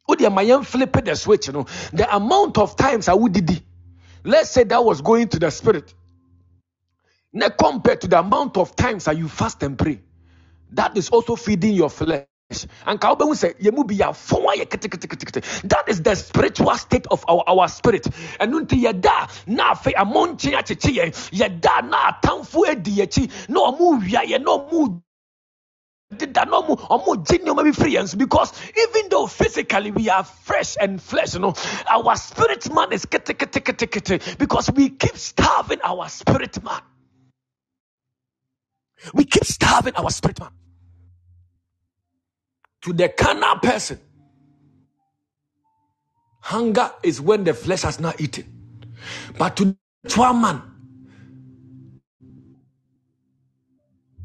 Oh dear my flip the switch you know. The amount of times i would did Let's say that was going to the spirit. Now, compared to the amount of times that you fast and pray, that is also feeding your flesh. That is the spiritual state of our, our spirit. And until yada na fe amon chia chichi yada na tamfu edi no mu ya no mu that no more because even though physically we are fresh and flesh, you know, our spirit man is because we keep starving our spirit man. We keep starving our spirit man. To the carnal person, hunger is when the flesh has not eaten. But to the man,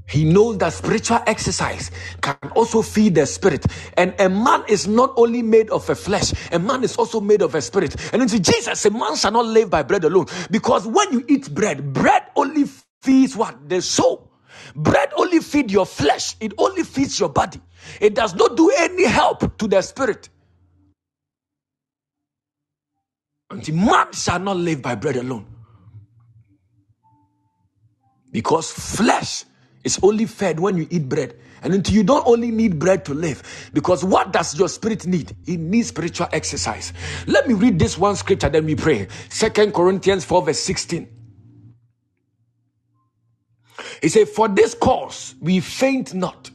He knows that spiritual exercise can also feed the spirit. And a man is not only made of a flesh, a man is also made of a spirit. And into Jesus, a man shall not live by bread alone. Because when you eat bread, bread only feeds what? The soul. Bread only feeds your flesh, it only feeds your body. It does not do any help to the spirit. Until man shall not live by bread alone. Because flesh is only fed when you eat bread. And until you don't only need bread to live, because what does your spirit need? It needs spiritual exercise. Let me read this one scripture, then we pray. Second Corinthians 4, verse 16. He said, For this cause we faint not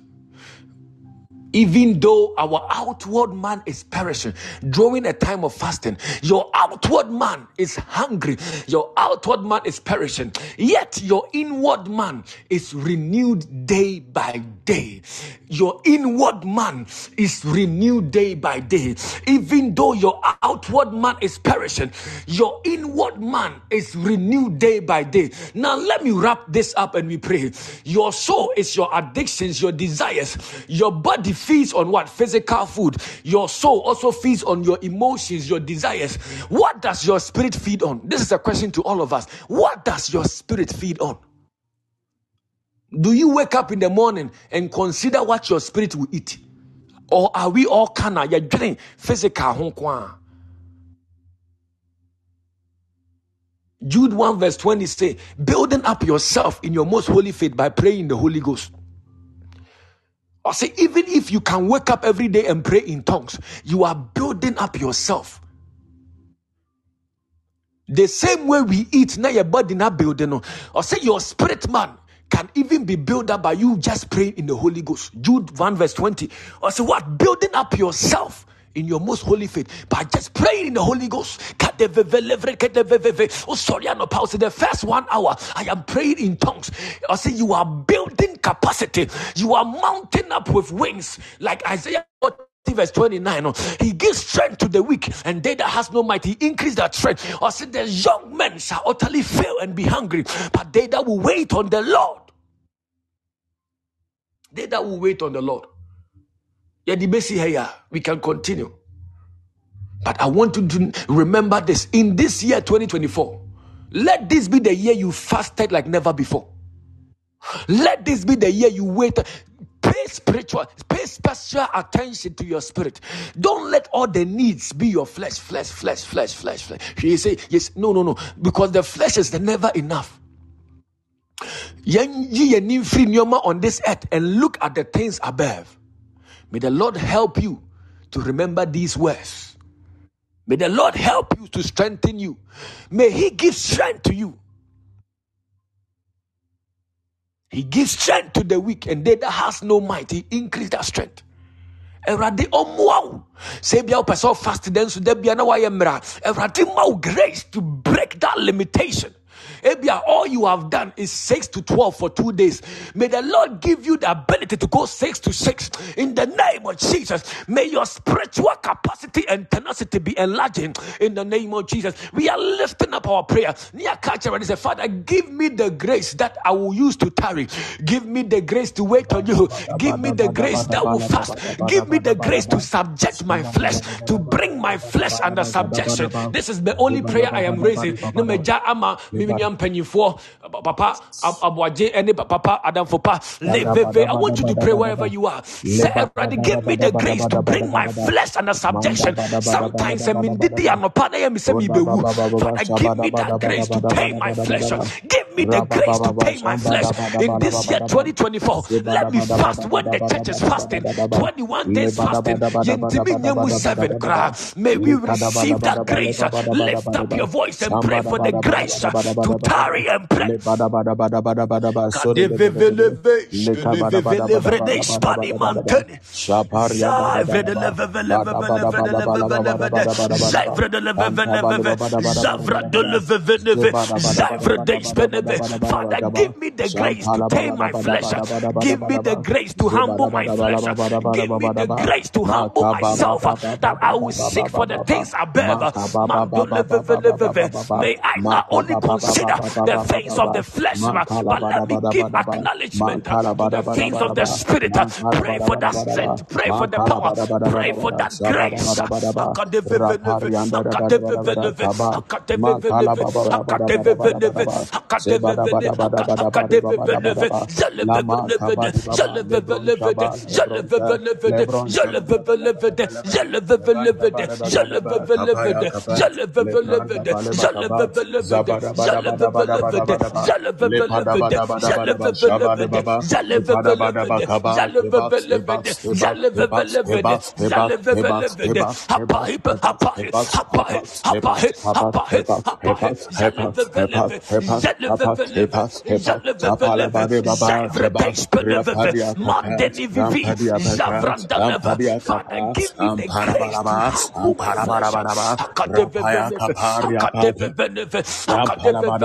even though our outward man is perishing during a time of fasting your outward man is hungry your outward man is perishing yet your inward man is renewed day by day. Your inward man is renewed day by day. Even though your outward man is perishing your inward man is renewed day by day. Now let me wrap this up and we pray. Your soul is your addictions your desires your body feeds on what? Physical food. Your soul also feeds on your emotions, your desires. What does your spirit feed on? This is a question to all of us. What does your spirit feed on? Do you wake up in the morning and consider what your spirit will eat? Or are we all kind you're physical? Jude 1 verse 20 say, building up yourself in your most holy faith by praying the Holy Ghost. I say, even if you can wake up every day and pray in tongues, you are building up yourself. The same way we eat, now your body not building. Or say your spirit man can even be built up by you just praying in the Holy Ghost. Jude 1 verse 20. Or say what? Building up yourself in your most holy faith by just praying in the Holy Ghost. Oh, sorry, I'm not pausing. The first one hour, I am praying in tongues. I say you are building capacity. You are mounting up with wings, like Isaiah verse 29 he gives strength to the weak and they that has no might he increase that strength or say the young men shall utterly fail and be hungry but they that will wait on the lord they that will wait on the lord yeah, the basic here, we can continue. But I want you to remember this in this year 2024. Let this be the year you fasted like never before. Let this be the year you wait. Pay spiritual, pay special attention to your spirit. Don't let all the needs be your flesh, flesh, flesh, flesh, flesh, flesh. You say, yes, no, no, no, because the flesh is never enough. on this earth and look at the things above. May the Lord help you to remember these words. May the Lord help you to strengthen you. May He give strength to you. He gives strength to the weak, and they that has no might, He increase that strength. Awurade ɔmmoa wo sɛ bia wopɛ sɛ ɔfast dɛ nso da bia na wayɛ mmara awurade grace to break that limitation Ebia, all you have done is 6 to 12 for two days. May the Lord give you the ability to go 6 to 6 in the name of Jesus. May your spiritual capacity and tenacity be enlarging in the name of Jesus. We are lifting up our prayer. Near culture and say, Father, give me the grace that I will use to tarry. Give me the grace to wait on you. Give me the grace that will fast. Give me the grace to subject my flesh, to bring my flesh under subjection. This is the only prayer I am raising mpanyinfoɔ papa aboagye ɛne papa adamfo pa leveve i want you to pray wherever you are say everybody give me the grace to bring my flesh under subjection sometimes I mean didi anɔpa na yɛ mi sɛ mi bewu father give me that grace to tame my flesh give me the grace to tame my flesh in this year 2024 let me fast when the church is fasting 21 days fasting yɛntimi nyɛ mu seven koraa may we receive that grace lift up your voice and pray for the grace to tarry and pray. Father, give me the grace to tame my flesh. Give me the grace to humble my flesh. Give me the grace to humble myself that I will seek for the things above. May I not only consider the things of the flesh, but let me give acknowledgement. To the things of the spirit. Pray for that strength, pray for the power, pray for that grace. Give me the grace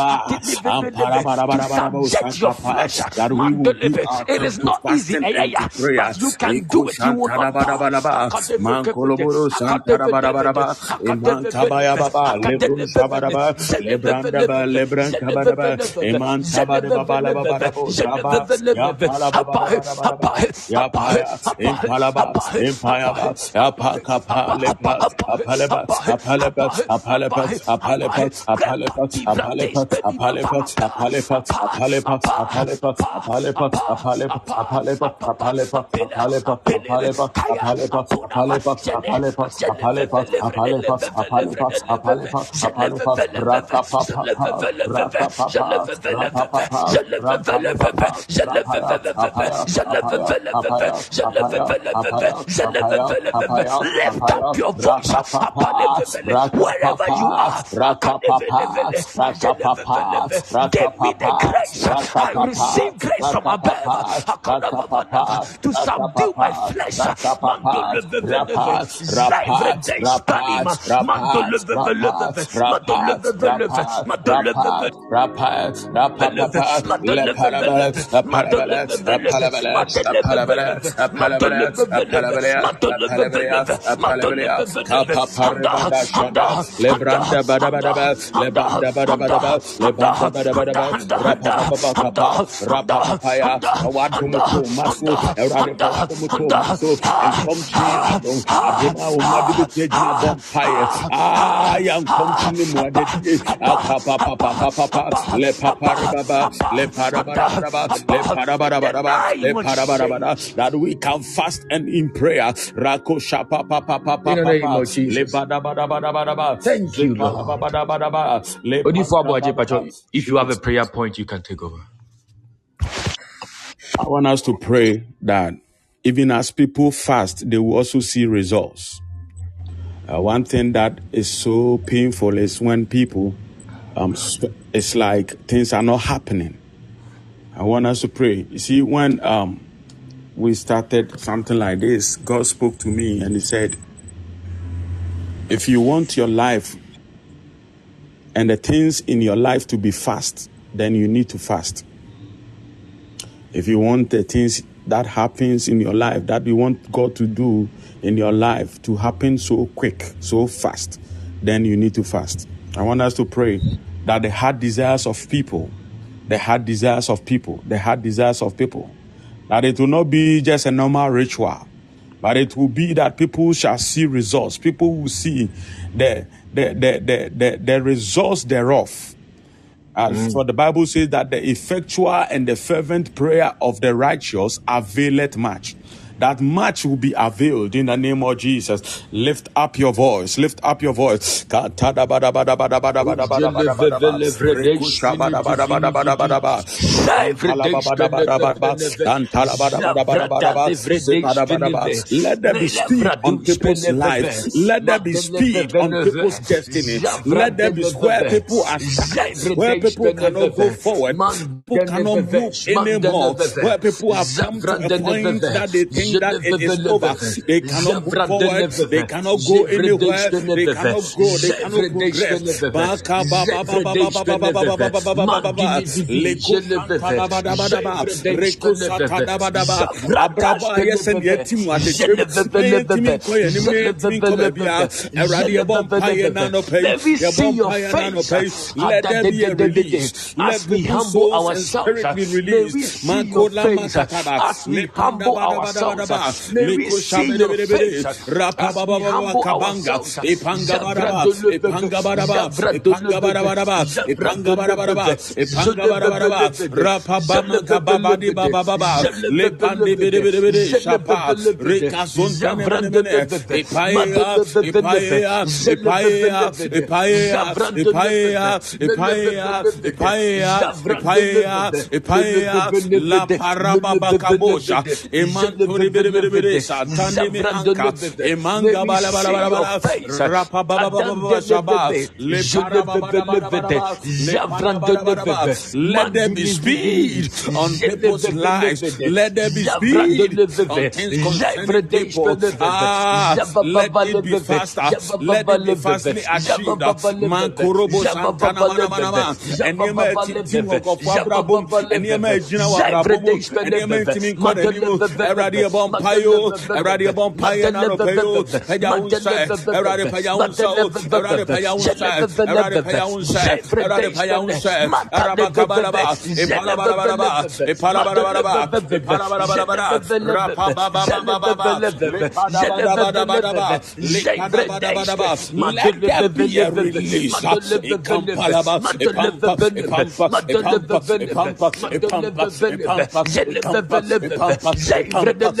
subject your flesh. It. is not easy, but you can do it. You will Apalepas, apalepas, Apaleba, Apaleba, Apaleba, Apaleba, Apaleba, Apaleba, Apaleba, Apaleba, Apaleba, Apaleba, Apaleba, Apaleba, Apaleba, Apaleba, Apaleba, Apaleba, Apaleba, Apaleba, Rakapapa, Rakapapa, Rakapapa, Rakapapa, Lift up your voice wherever you are. Give me the grace. I receive grace from above to subdue my flesh. Lebranda that we can fast and in prayer. Rako shapa, papa, papa, papa, Thank you, Lord. Pacho, badabadabadaba. if you have a prayer point, you can take over. I want us to pray that even as people fast, they will also see results. Uh, one thing that is so painful is when people, um, sp- it's like things are not happening. I want us to pray. You see, when um, we started something like this, God spoke to me and He said, If you want your life and the things in your life to be fast, then you need to fast. If you want the things that happens in your life that you want God to do in your life to happen so quick, so fast, then you need to fast. I want us to pray that the heart desires of people, the heart desires of people, the heart desires of people, that it will not be just a normal ritual, but it will be that people shall see results. People will see the the the the, the, the results thereof. As mm. for the Bible says that the effectual and the fervent prayer of the righteous availeth much. That much will be availed in the name of Jesus. Lift up your voice. Lift up your voice. Let there be speed on people's life. Let there be speed on people's destiny. Let there be where people are stuck, where people cannot go forward, people cannot move anymore, where people have come to a point that they think over. They cannot move forward, they cannot go anywhere, they cannot grow, they cannot progress. Baka ba ba ba ba ba ba ba ba ba. Leko. Reko. Abraba. Let me Yɛbɔ see your mpaeɛ na face. anɔpa yi. Let there be a release. Let we humble ourselves, may we see your face. As we humble ba da ba da ba da ba. ourselves, may we Leko see your shabedebedebede. face. Rapa As ba we ba ba ba humble kabanga. ourselves, Ipanga ba da ba. Ipanga ba da ba. Ipanga ba da ba da ba. Ipanga ba da ba da ba. Ipanga ba da ba da ba. Rapa ba ma ka ba ba di ba ba ba ba. Lepande bede bede bede. Shapa. La paraba kabosha. Ribiribiribiri satani mi anka. Emanga bala bala bala bala. Rapa baba baba baba shaba le para baba baba baba le para baba baba let there be speed on people's lives. Let there be speed on things concerning people. Ah let it be faster let it be fastly achieved santana mana mana mana. Etiti nkɔ n'anim ɛwurade ɛbɔ mpayo ɛwurade ɛbɔ mpayo n'anɔpɛ yo pɛgya wo nsa ɛwurade pɛgya wo nsa o ɛwurade pɛgya wo nsa ɛwurade pɛgya wo nsa ɛwurade pɛgya wo nsa araba kabalaba epalabalabalaba epalabalabalaba epalabalabalaba rapabababababa lepadabadabadaba lekadabadabadaba let there be a release ekampalaba epampa epampa epampa epampa epampa epampa epampa epampa epampa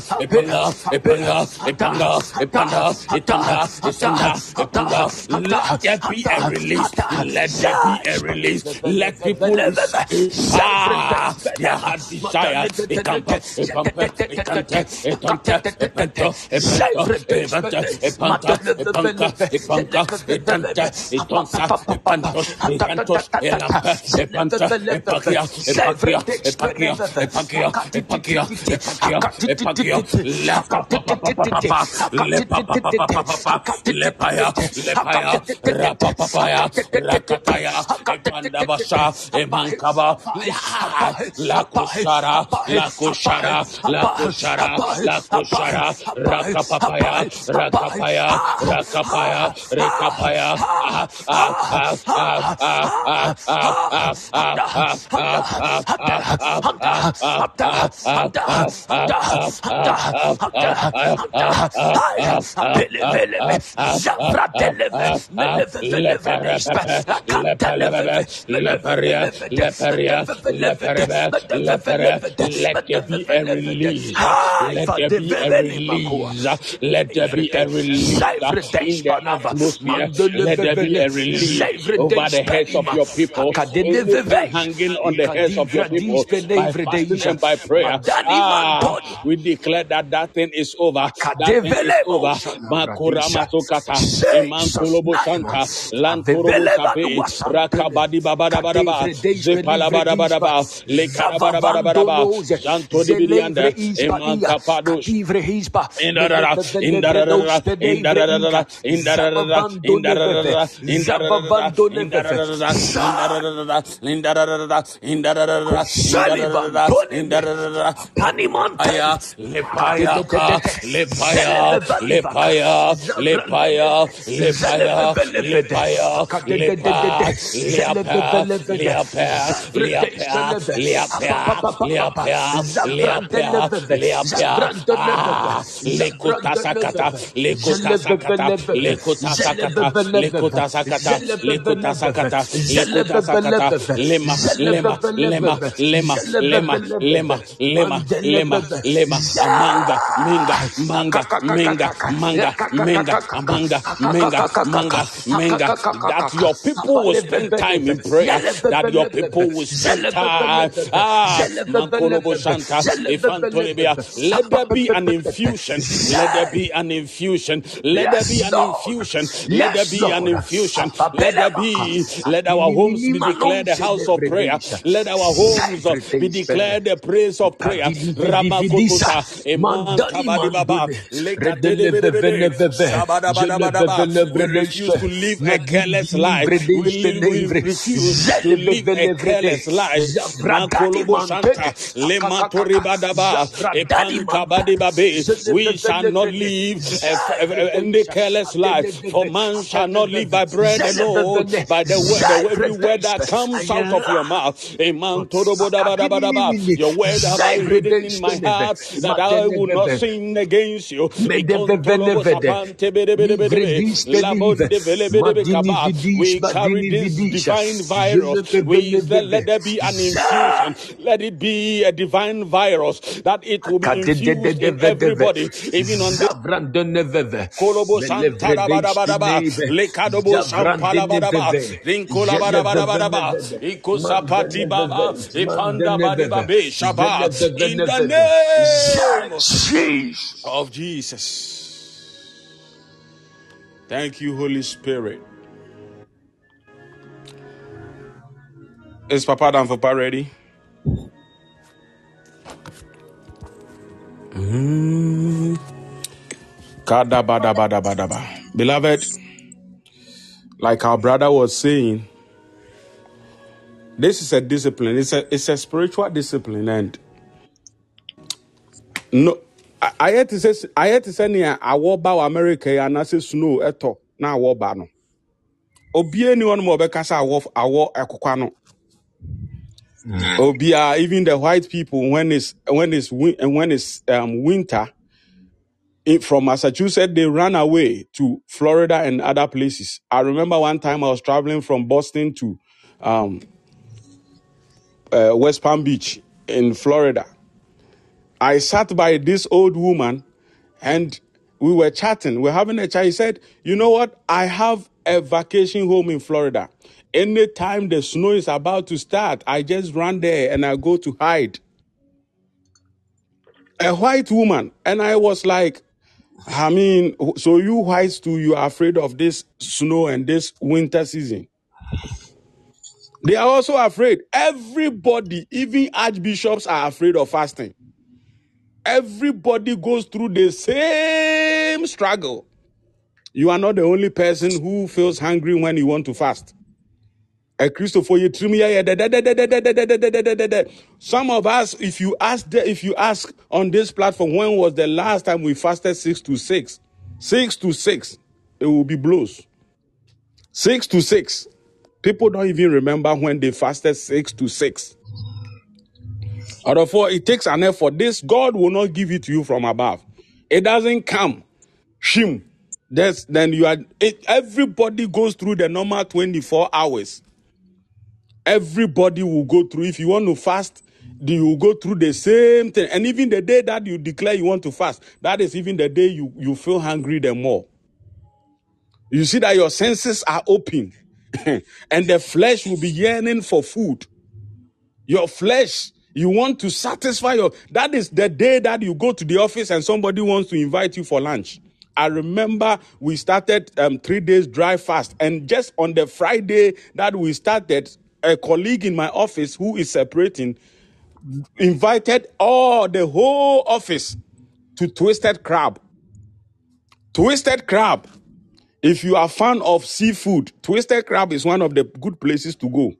epanga epanga let people ah come come come come come Epakia, La papa papa le papa papa le paya le paya rapa papaya rakataya epanda basha emankaba la kushara la kushara la kushara la kushara rakapapaya rakapaya rakapaya rekapaya ah ah ah ah ah ah ah Let there be a release. Let there be a release. Let there be release over the heads of your people. Hanging on the heads of your people by fasting and by prayer. Ah, we declare that that thing is over. That thing is over. Makura masukata. Iman kolobo santa. Lantorobo kape. Rakabadi babadabadaba. Zepalabadabadaba. Lekarabadabadaba. Santo di bilianda. Iman kapados. Indarara. Indarara. Indarara. Indarara. Indarara. Indarara. Indarara. Indarara. Indarara. Indarara. Indarara. Aya. Lepaya. Lepaya. Lepaya. Lepaya. Lepaya. Lepaya. Lema. Lema. Lema. Lema. Lema. Lema. Lema. Lema. Lema. Amanga. Minga. Manga. Minga. Manga. Minga. Amanga. Minga. Manga. Minga. That your people will spend time in prayer. That your people will spend time. Ah. Mankolobo Shanta. Ifantolibia. Let there be an infusion. Let there be an infusion. Let there be an infusion. Let there be an infusion. Let there be. Let our homes be declared the house of prayer. Let our homes be declared the praise of prayer. Ramakotuta. Eman kabadi Leka We to live a careless life. to live a careless life. Le We shall not live a, careless life. For man shall not live by bread alone, by the word, every word that comes out of your mouth. Your word have I in my heart that that I will not sin against you. We carry this divine virus. We let there be an infusion. Let it be a divine virus that it will be infused in everybody, even on the in the name of Jesus. Thank you, Holy Spirit. Is Papa Dan Papa ready? Mm. Beloved, like our brother was saying, this is a discipline. It's a it's a spiritual discipline, and no, I I had to say I had to say near awɔ ba wɔ America yi anaasɛ snow ɛtɔ na awɔ ba no. Obie ni wɔn mu ɔbɛkasa awɔ awɔ ɛkokwa no. Obia even the white people when it's when it's win, when it's um, winter in, from Massachusetts they ran away to Florida and other places. I remember one time I was traveling from Boston to um, uh, West Palm Beach in Florida. I sat by this old woman and we were chatting. We we're having a chat. He said, You know what? I have a vacation home in Florida. Anytime the snow is about to start, I just run there and I go to hide. A white woman. And I was like, I mean, so you whites too, you are afraid of this snow and this winter season. They are also afraid. Everybody, even archbishops, are afraid of fasting. Everybody goes through the same struggle. You are not the only person who feels hungry when you want to fast. Some of us, if you ask, if you ask on this platform, when was the last time we fasted six to six? Six to six, it will be blows. Six to six. People don't even remember when they fasted six to six. Therefore, it takes an effort. This God will not give it to you from above. It doesn't come. Shim. That's then you are. It, everybody goes through the normal twenty-four hours. Everybody will go through. If you want to fast, you will go through the same thing. And even the day that you declare you want to fast, that is even the day you, you feel hungry the more. You see that your senses are open and the flesh will be yearning for food. Your flesh, you want to satisfy your, that is the day that you go to the office and somebody wants to invite you for lunch. I remember we started um, three days dry fast, and just on the Friday that we started, a colleague in my office who is separating invited all the whole office to Twisted Crab. Twisted Crab. If you are a fan of seafood, Twisted Crab is one of the good places to go.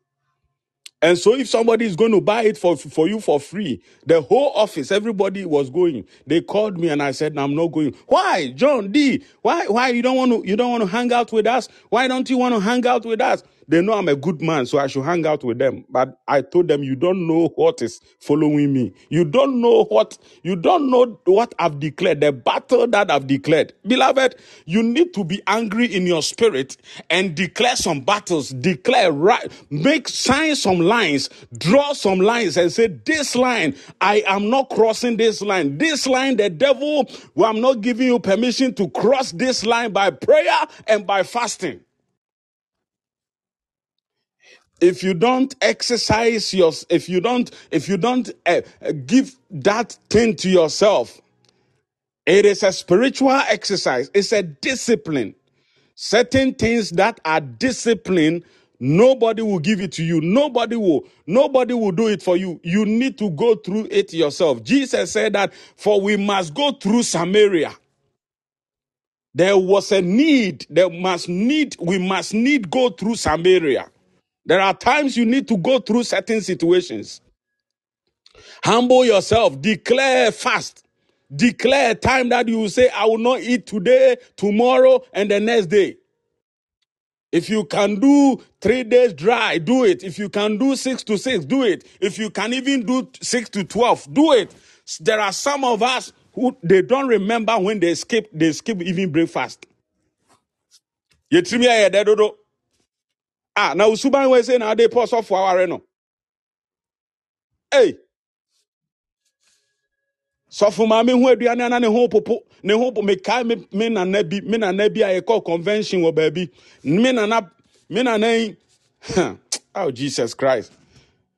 And so if somebody is going to buy it for, for you for free, the whole office, everybody was going. They called me and I said, I'm not going. Why? John D, why, why you don't want to, you don't want to hang out with us? Why don't you want to hang out with us? They know I'm a good man, so I should hang out with them. But I told them, you don't know what is following me. You don't know what, you don't know what I've declared, the battle that I've declared. Beloved, you need to be angry in your spirit and declare some battles, declare right, make sign some lines, draw some lines and say, this line, I am not crossing this line. This line, the devil, well, I'm not giving you permission to cross this line by prayer and by fasting if you don't exercise your if you don't if you don't uh, give that thing to yourself it is a spiritual exercise. It's a discipline. Certain things that are discipline nobody will give it to you. Nobody will nobody will do it for you. You need to go through it yourself. Jesus said that for we must go through samaria. There was a need. There must need we must need go through samaria there are times you need to go through certain situations. Humble yourself, declare fast, declare time that you say, I will not eat today, tomorrow, and the next day. If you can do three days dry, do it. If you can do six to six, do it. If you can even do six to 12, do it. There are some of us who they don't remember when they skip they skip even breakfast. Yɛ dodo. Ah, na usuban we say na de pause off our no. Hey, sɔfo maame ho aduane ana ne ho popo ne ho po mekae me me nana bi me nana bi a yɛkɔ convention wɔ baabi me nana me nana yi oh jesus christ.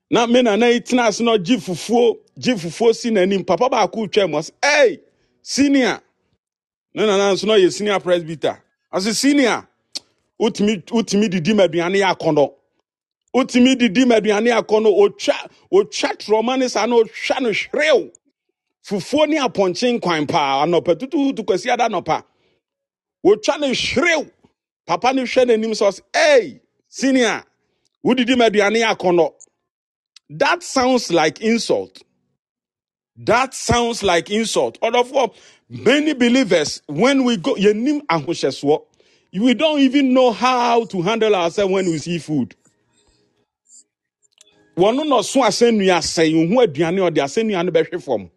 Na me nana yi tena ase na ɔgye fufuo gye fufuo si n'anim papa baako twam ɔsɛ hey! Senior! Ne nana nso na ɔyɛ senior presbyter. Ɔsɛ senior wotumi wotumi didi ma aduane akɔnɔ wotumi didi ma aduane akɔnɔ otwa otwa trɔma ne saa na otwa no hwerew fufuo ne apɔnkye nkwan paa. Anɔpa tutuutu kwasi ada anɔpa. Wotwa no hwerew papa no hwɛ n'anim sɛ hey senior wodidi ma aduane akɔnɔ that sounds like insult. That sounds like insult. Ɔdɔfoɔ many believers when we go yɛnim ahohyɛsoɔ we don't even know how to handle ourselves when we see food. Wɔno na ɔso asɛnnua asɛn ohu aduane ɔde asɛnnua no bɛhwe fam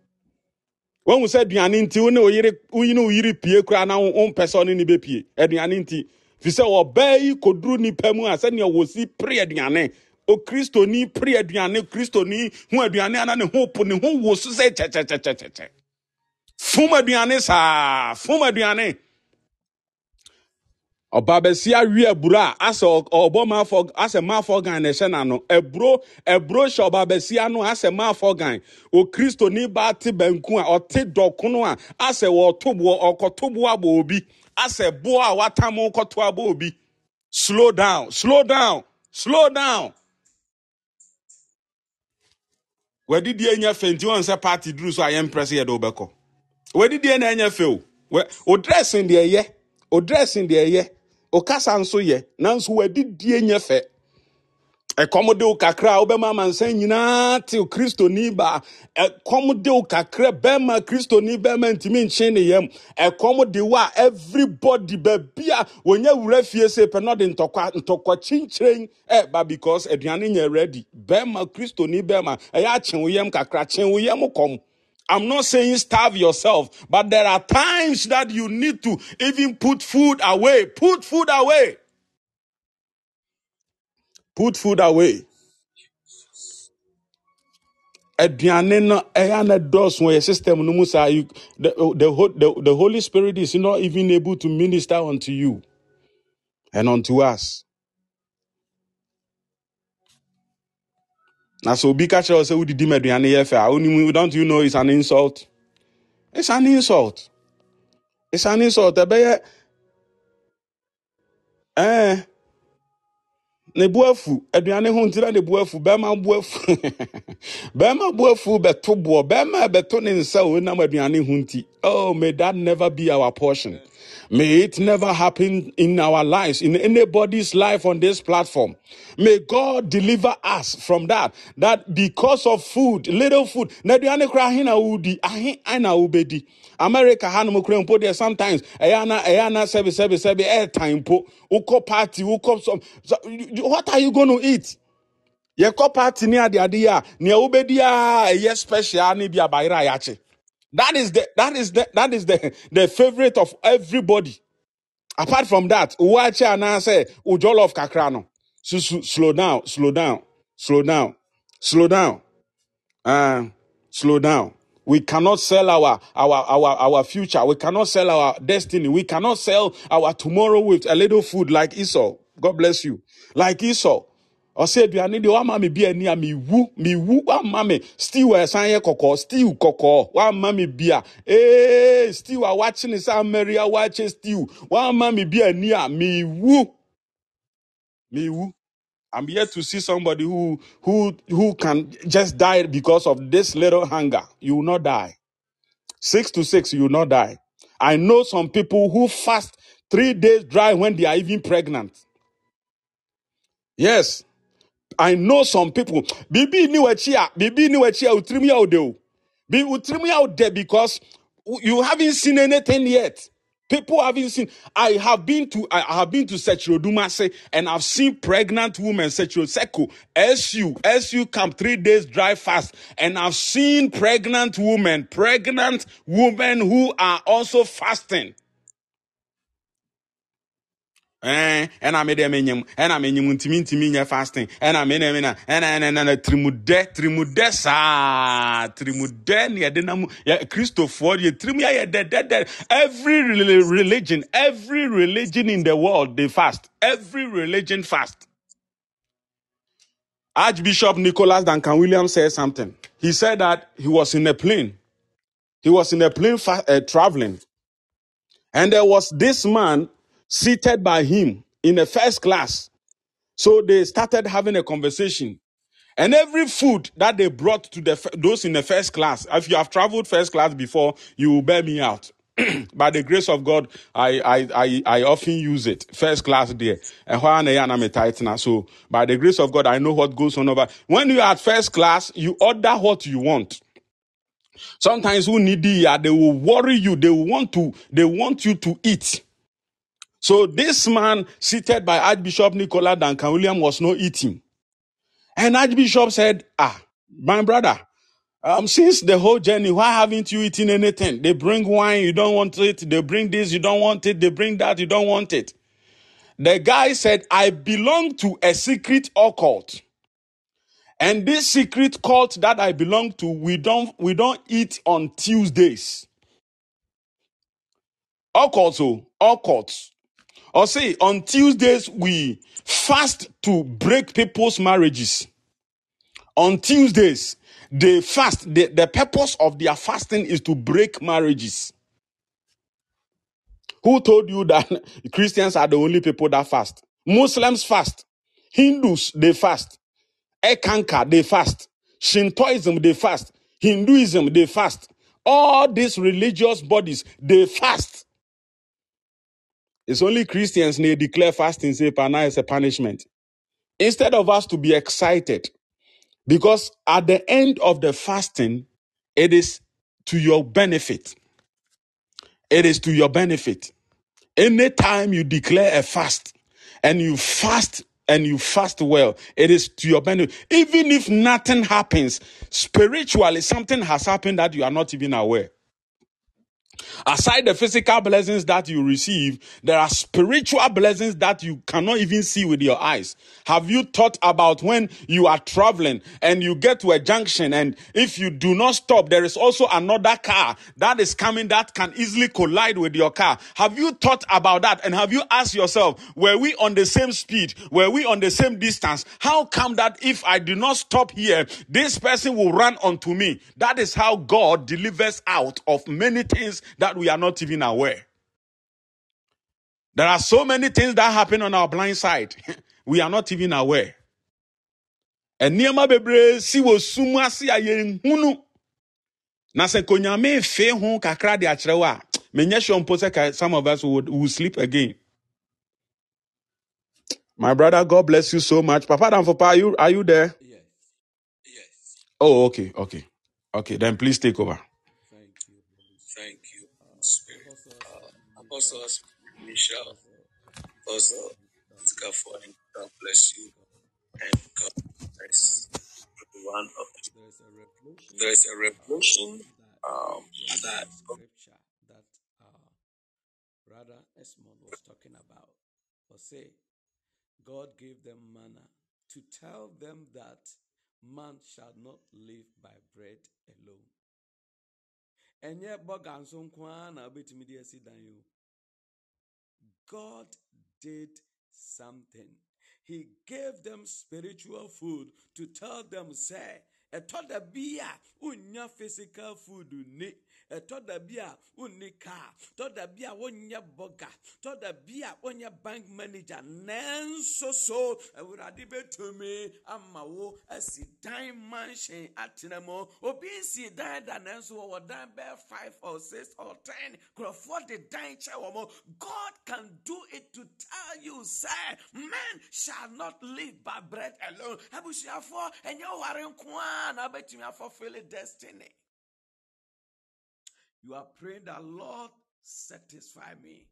wɔn sɛ aduane nti wo ne wo yere wo ne wo yere pie koraa na wo mpɛ sɛ ɔne ne bɛpie aduane nti fi sɛ ɔbaa yi koduru nipa mu a sɛnea wɔsi pere aduane okristoni pere aduane kristoni ho aduane ana ne ho po ne ho wo so sɛ kyɛkyɛkyɛkyɛkyɛ fom aduane saa fom aduane ɔbaa bɛsi awi aburo a asɛ ɔbɔ maafɔ asɛ maafɔ gan na ɛhyɛ n'ano. Aburo aburo hyɛ ɔbaa bɛsi ano asɛ maafɔ gan. Okristoni baa te banku a ɔte dɔkono a asɛ wɔto boɔ ɔkɔto boɔ abɔ obi. Asɛ boɔ a watam kɔto abɔ obi. Slow down slow down slow down. Wadidie nyɛ nti wɔn sɛ party duru so a yɛn mpɛ sɛ yɛde wobɛkɔ. Wadidie na ɛnyɛ o. O dressing deɛ yɛ o dressing deɛ yɛ o kasa nso yɛ nanso wadidie nyɛ fɛ. Ɛkɔm de wo kakra a nyinaa te kristoni ba. Ɛkɔm de wo kakra bɛrima kristoni bɛrima ntumi nkye ne yam. Ɛkɔm de everybody baabi a wɔnya wura fie se pɛ na ɔde ntɔkwa ntɔkwa kyinkyiren ɛba because aduane nyɛ ready. Bɛrima kristoni bɛrima ɛyɛ akye wo yam kakra kye wo yam I'm not saying starve yourself, but there are times that you need to even put food away. Put food away. Put food away. system the holy spirit is not even able to minister unto you and unto us na so obi ka kyerɛ wo sɛ wodidi ma aduane yɛ fɛ a wonim don't you know it's an insult? It's an insult. It's an insult. Ɛbɛyɛ eh ne bu afu aduane ho ntira ne bu afu bɛrima bu afu bɛrima bu afu bɛto boɔ bɛrima bɛto ne nsa a ɔnam aduane ho nti. Oh may that never be our portion may it never happen in our lives in anybody's life on this platform. May god deliver us from that that because of food little food. America ha nom kura mpo deɛ sometimes ɛyɛ ana ɛyɛ ana sɛbi sɛbi sɛbi airtime mpo. Wokɔ party wokɔ some what are you going to eat? Yɛkɔ party ne ade ade yi a nea wobɛdi a special ne bi abayerɛ a yɛakye that is the that is the that is the the favorite of everybody apart from that wo akyi anaasɛ wo jollof kakra no slow down slow down slow down slow down uh, slow down. We cannot sell our, our, our, our future. We cannot sell our destiny. We cannot sell our tomorrow with a little food like Esau. God bless you. Like Esau. Ɔsɛ aduane deɛ wama me bi ani a mewu mewu wama me stew a ɛsan yɛ kɔkɔɔ stew kɔkɔɔ wama me bi a ee stew a wakye ne sɛ amari a wakye stew wama me bi ani a mewu mewu I'm yet to see somebody who who who can just die because of this little hunger. You will not die. Six to six, you will not die. I know some people who fast three days dry when they are even pregnant. Yes, I know some people. Bibi ni wachia, bibi ni wachia utrimi out there. Be utrimi out there because you haven't seen anything yet. People haven't seen. I have been to I have been to Sechirodumase and I've seen pregnant women Sechiroseko SU SU camp three days dry fast and I've seen pregnant women pregnant women who are also fasting. Eh, eh ɛna me deɛ menyim ɛna eh, menyim ntimi ntimi nyɛ fasting. Eh, ɛna me ne me na ɛna ɛna ɛna tirimudɛ tirimudɛ saa tirimudɛ ne yɛde nam kristofoɔ yɛ tirim yɛ yɛ dɛdɛdɛ every religion every religion in the world they fast. Every religion fast. Archbishop nicholas duncan williams said something. He said that he was in a plane. He was in a plane fa- uh, traveling. And there was this man seated by him in a first class So they started having a conversation. And every food that they brought to the those in the first class, if you have traveled first class before, you will bear me out. By the grace of God, I, I I I often use it. First class there. So by the grace of God, I know what goes on over. When you are at first class, you order what you want. Sometimes who need the they will worry you. They want to they want you to eat. So this man seated by Archbishop Nicola Duncan William was not eating. And Archbishop said, Ah, my brother, um, since the whole journey, why haven't you eaten anything? They bring wine, you don't want it. They bring this, you don't want it. They bring that, you don't want it. The guy said, I belong to a secret occult. And this secret cult that I belong to, we don't we don't eat on Tuesdays. Occults, oh, occults. Or say on Tuesdays we fast to break people's marriages. on Tuesdays, they fast. The, the purpose of their fasting is to break marriages. Who told you that Christians are the only people that fast? Muslims fast. Hindus, they fast. Eckankar, they fast. Shintoism, they fast. Hinduism, they fast. All these religious bodies, they fast. It's only Christians they declare fasting say pana is a punishment. Instead of us to be excited, Because at the end of the fasting, it is to your benefit. It is to your benefit. Anytime you declare a fast and you fast and you fast well, it is to your benefit. Even if nothing happens, spiritually, something has happened that you are not even aware. Aside the physical blessings that you receive, there are spiritual blessings that you cannot even see with your eyes. Have you thought about when you are traveling and you get to a junction and if you do not stop, there is also another car that is coming that can easily collide with your car. Have you thought about that? And have you asked yourself, were we on the same speed? Were we on the same distance? How come that if I do not stop here, this person will run onto me? That is how God delivers out of many things that we are not even aware. There are so many things that happen on our blind side. we are not even aware. And nneɛma bebree si wɔ sum ase a yɛnhunu. Na sɛ konyame fe ho kakra de akyerɛ wo a, menyɛ sure mpo sɛ ka- some of us would, would sleep again. My brother, God bless you so much. Papa Danfopa, are you, are you there? Yes. Oh, okay, okay. Okay, then please take over. Apostle Michelle, Apostle Scaffolding, God bless you and God bless everyone of you. There is a revolution um, that scripture that uh, Brother Esmond was talking about. For say, God gave them manna to tell them that man shall not live by bread alone. ɛnyɛ bɔga nso nko ara na wobɛtumi de asi dan yi o God did something. He gave them spiritual food to tell them, say, ɛtɔ da bi a wonya physical food ni ɛtɔ da bi a wonni kaa tɔ da bi a wonyɛ bɔga tɔ da bi a wonyɛ bank manager nanso so awurade bɛtumi ama wo asi dan mansion atena mu. Obi nsi dan da nanso wɔwɔ dan bɛɛ five or six or ten. Kurɔfoɔ de dan kyɛ wɔ mo god can do it to tell you Say man shall not live by bread alone. Abusuafoɔ ɛnyɛ ware nko a na wobɛtumi afɔfele destiny. You are praying that, Lord, satisfy me.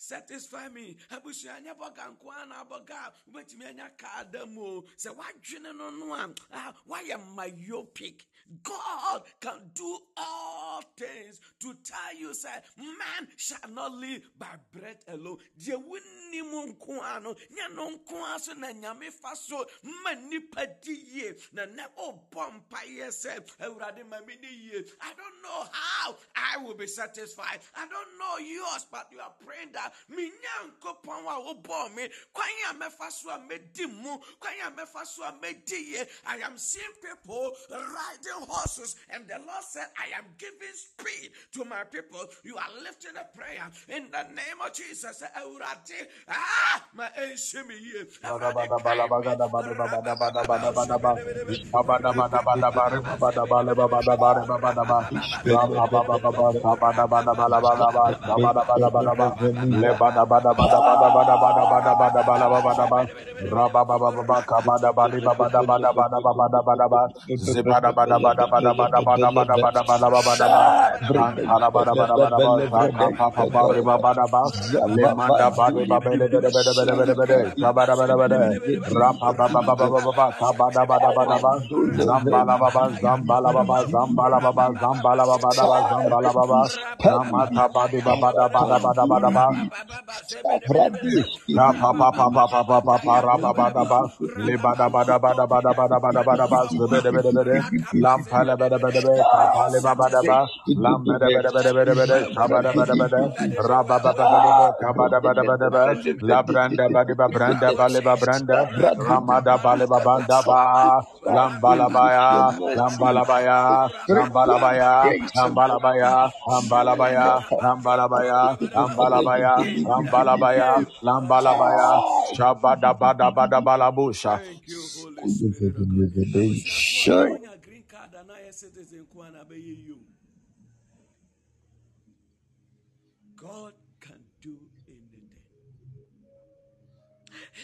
satisfy me abusua nyɛ bɔ ga nko a na kada mo. a wobɛtumi anya kaa da mu o sɛ woadwene no no a ah, woayɛ myopic god can do all things to tell you say man shall not live by bread alone. Deɛ wonim nko a no nyɛ no na nyame fa so ma na nɛ wobɔ mpayɛ sɛ awurade ma i don't know how i will be satisfied. I don't know yours but you are praying that me nyankopɔn a wobɔɔ me kwan a mɛfa so a mɛdi mu kwan a a i am seeing people riding horses and the lord said i am giving speed to my people. You are lifting a prayer in the name of jesus. Ah ɛnhyɛ bada bada bada bada, La pa pa pa pa pa pa pa pa ra ba ba da ba le ba da ba da ba da ba da ba da ba da ba da ba se be de be de be de lam pa le be de be de be ka pa le ba ba da ba lam be de be de be de be de be de sha ba da ba da ba de ra ba ba ba da ba ka ba da ba da ba da ba la ba di ba branda ba le ba branda ra ma da ba le ba ba da ba lam ba la ba ya lam ba la ba ya lam ba la ba ya lam ba la ba ya lam ba la ba ya lam ba la ba ya lam ba la ba ya lam ba la ba ya lambalabaya shabada bada bada balabusha Thank you, Holy Spirit citizen you. God can do anything.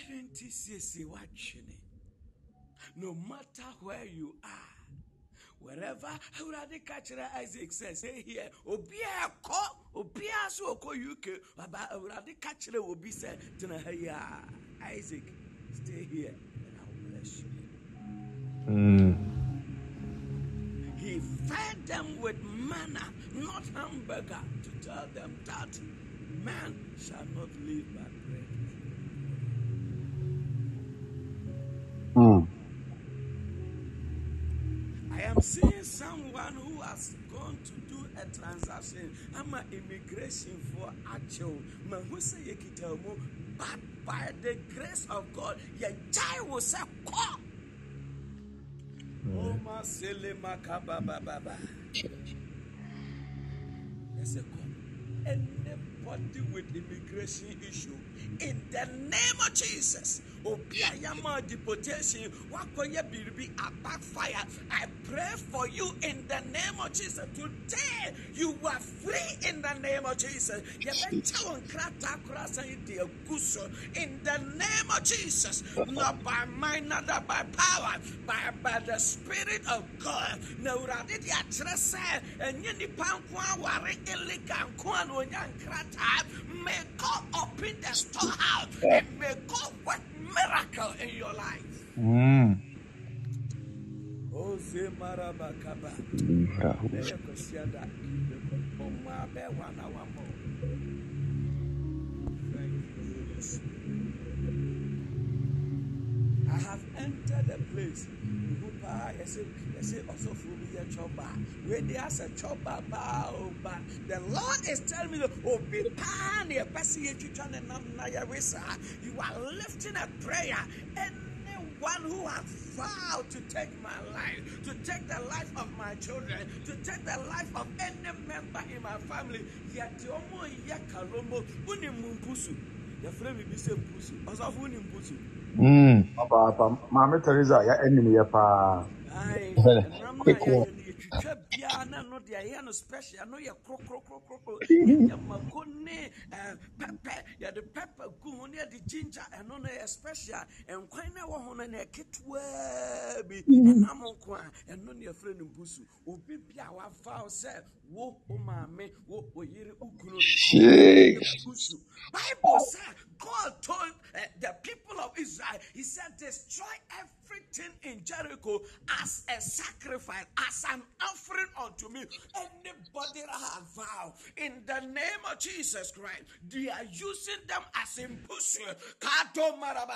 Even TCC watching. No matter where you are, wherever Awurade ka Isaac sɛ here obiara kɔ so ɔkɔ UK aba Awurade ka kyerɛ obi sɛ Isaac stay here and I will bless you. Hmm. He fed them with manna, not hamburger, to tell them that man shall not live by bread. Hmm. I am seeing someone who has gone to do a transaction. I'm an immigration for actual. Man, who say you can tell me, but by the grace of God, your child will say, Come. There's a call. Anybody with immigration issue in the name of Jesus, Obia Yama deportation, Wakoya Biribi, a backfire. I pray for you in the name of Jesus. Today, you are free in the name of Jesus. Yebɛkyɛ wo nkrataa koraa yi de. In the name of Jesus, not by mind, not by power, by, by the Spirit of God. Na Awurade de akyerɛ sɛ, ɛnyɛ nipa nko aware illegal nko a na. May God open the go out. It may go with miracle in your life. Mm. I have entered a place Paa yɛsɛ yɛsɛ ɔsɔfo bi yɛ chɔba. Wede asɛ chɔba paa o ba. The Lord is telling me obi paa na yɛpɛ sɛ yɛtwitwa ne nam na yɛresa. You are lifting a prayer. Anyone who has vowed to take my life, to take the life of my children, to take the life of any member in my family, yet ɔmo yɛ kalomo. Uni mumpusu. Yɛfrɛ mi bi sɛ mpusu. Ɔsɔfo uni mpusu. papa papa maame teresa ya anim yɛ paa yɛ yɛtwitwa biara na no deɛ ɛyɛ no special no yɛ krokrokrokrokro yɛ mako ne eh, pɛpɛ yɛde pɛpɛ gu ho ne yɛde ginger ɛno no yɛ special. Nkwan no ɛwɔ ho no na ɛketewa bi. Ɛnam nko a ɛno ne yɛfrɛ no busu obi bi a wafa sɛ wo wo maame wo wo yere wo kunu busu bible said god told uh, the people of israel he said destroy everything in jericho as a sacrifice as an offering unto me. Anybody that has vow in the name of jesus christ they are using them as bush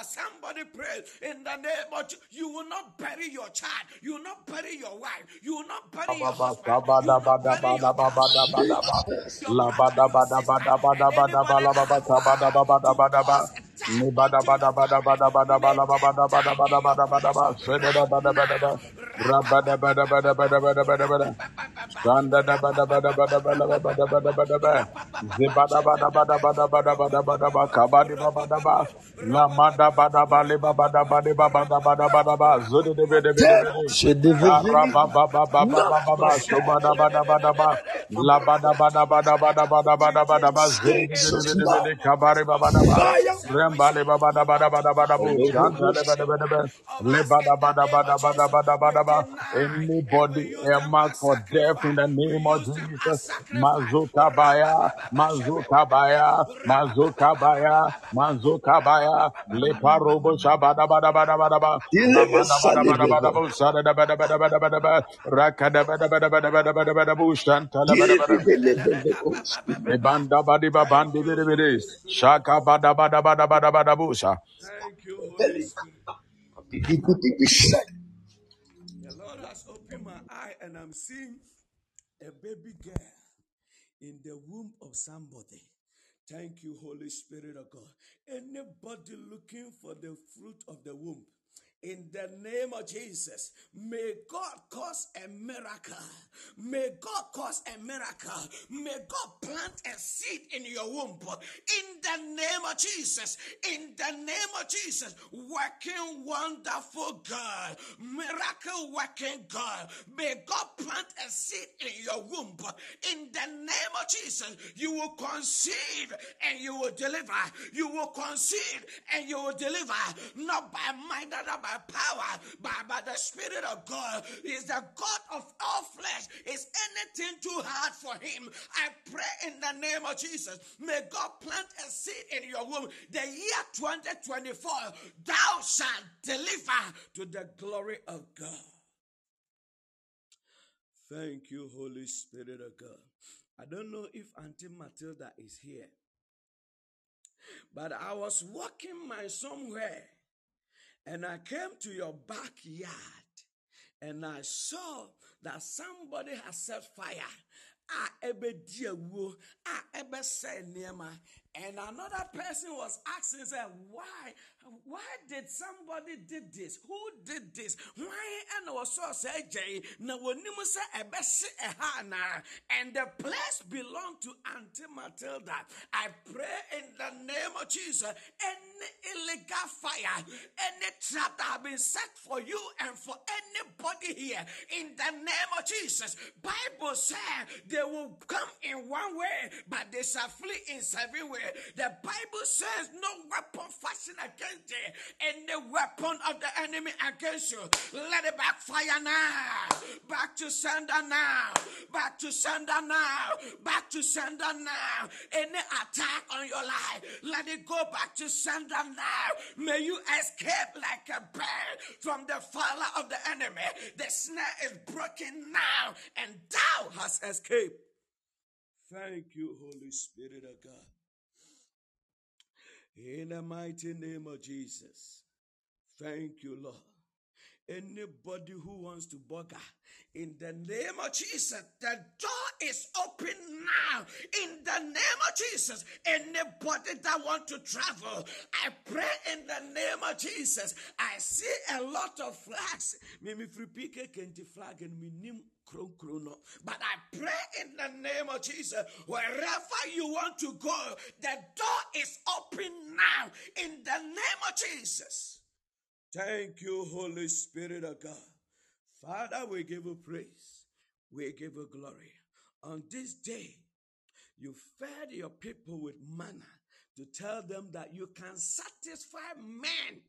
somebody pray in the name of you will not bury your child. You will not bury your wife. You will not bury your husband you will not bury your da ba da ba da ba da ba da ba da ba da ba da ba. Zibada ba da ba da ba da ba da ba da ba da ba. Kabadi ba ba da ba. La ma da ba da ba le ba ba da ba de ba ba da ba da ba da de be de be de be de. Ara ba ba ba ba ba ba ba ba. Shoba da ba da ba da ba. La ba da ba da ba da ba da ba da ba da ba da ba. Zodi de be de be de be de. Kabari ba ba Yambale bada bada bada bada bada bada. Le bada bada bada bada bada bada ba. Anybody earmarked for death in the name of Jesus. Mazuka baya, mazuka baya, mazuka baya, mazuka baya. Le parobo shabada bada bada bada ba. Bada bada bada bada bada bada bada ba. Rakada bada bada bada bada bada bada bada bada. Bada bada bada. Shaka bada bada bada bada. Thank you, Holy Spirit. The Lord has opened my eye and I'm seeing a baby girl in the womb of somebody. Thank you, Holy Spirit of God. Anybody looking for the fruit of the womb, in the name of Jesus. May God cause a miracle. May God cause a miracle. May God plant a seed in your womb. In the name of Jesus. In the name of Jesus. Working wonderful God. Miracle working God. May God plant a seed in your womb. In the name of Jesus. You will conceive and you will deliver. You will conceive and you will deliver. Not by might, not by by power, but by the Spirit of God. He is the God of all flesh. Is anything too hard for him? I pray in the name of Jesus. May God plant a seed in your womb. The year 2024, thou shalt deliver to the glory of God. Thank you, Holy Spirit of God. I don't know if Auntie Matilda is here, but I was walking my somewhere and I came to your backyard and I saw that somebody has set fire. a ɛbɛdi awuo a ɛbɛsɛ nneɛma and another person was asking say why why did somebody did this? Who did this? Why and was so say na wonim ɛha na? And the place belong to auntie matilda. I pray in the name of jesus any illegal fire any trap that have been set for you and for anybody here in the name of jesus. Bible said they will come in one way but they shall flee in seven ways the Bible says, No weapon fashioned against and the weapon of the enemy against you. Let it backfire now. Back to sender now. Back to sender now. Back to sender now. Any attack on your life, let it go back to sender now. May you escape like a bird from the fire of the enemy. The snare is broken now, and thou hast escaped. Thank you, Holy Spirit of God. In the mighty name of Jesus. Thank you, Lord. Anybody who wants to bugger, in the name of Jesus, the door is open now. In the name of Jesus, anybody that want to travel, I pray in the name of Jesus. I see a lot of flags. Free flag and but I pray in the name of Jesus, wherever you want to go, the door is open now in the name of Jesus. Thank you, Holy Spirit of God. Father, we give you praise. We give you glory. On this day, You fed your people with manna to tell them that you can satisfy men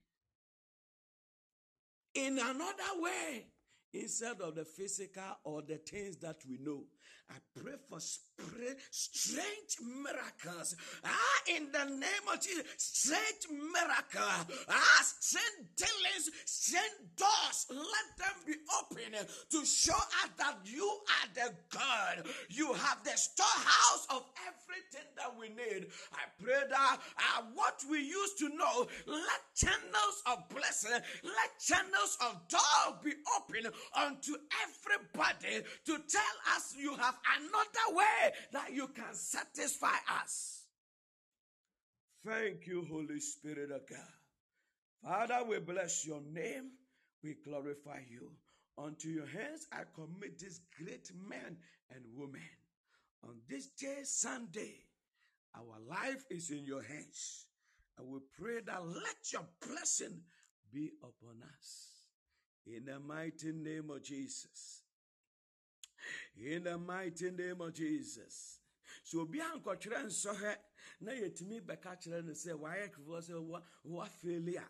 in another way instead of the physical or the things that we know. I pray for strange miracles. Ah, in the name of Jesus, strange miracle. Ah, strange dealings, strange doors. Let them be open to show us that you are the God. You have the storehouse of everything that we need. I pray that uh, what we used to know, let channels of blessing, let channels of door be open unto everybody to tell us you have another way that you can satisfy us. Thank you, Holy Spirit of God. Father, we bless your name. We glorify you. Unto your hands I commit this great man and woman. On this day, Sunday, our life is in your hands. And we pray that let your blessing be upon us. In the mighty name of Jesus. In the mighty name of Jesus. So obi ankɔtwerɛ nsɔhwɛ na yɛtumi bɛka kyerɛ no sɛ wayɛ kefoɔ sɛ wafeeli a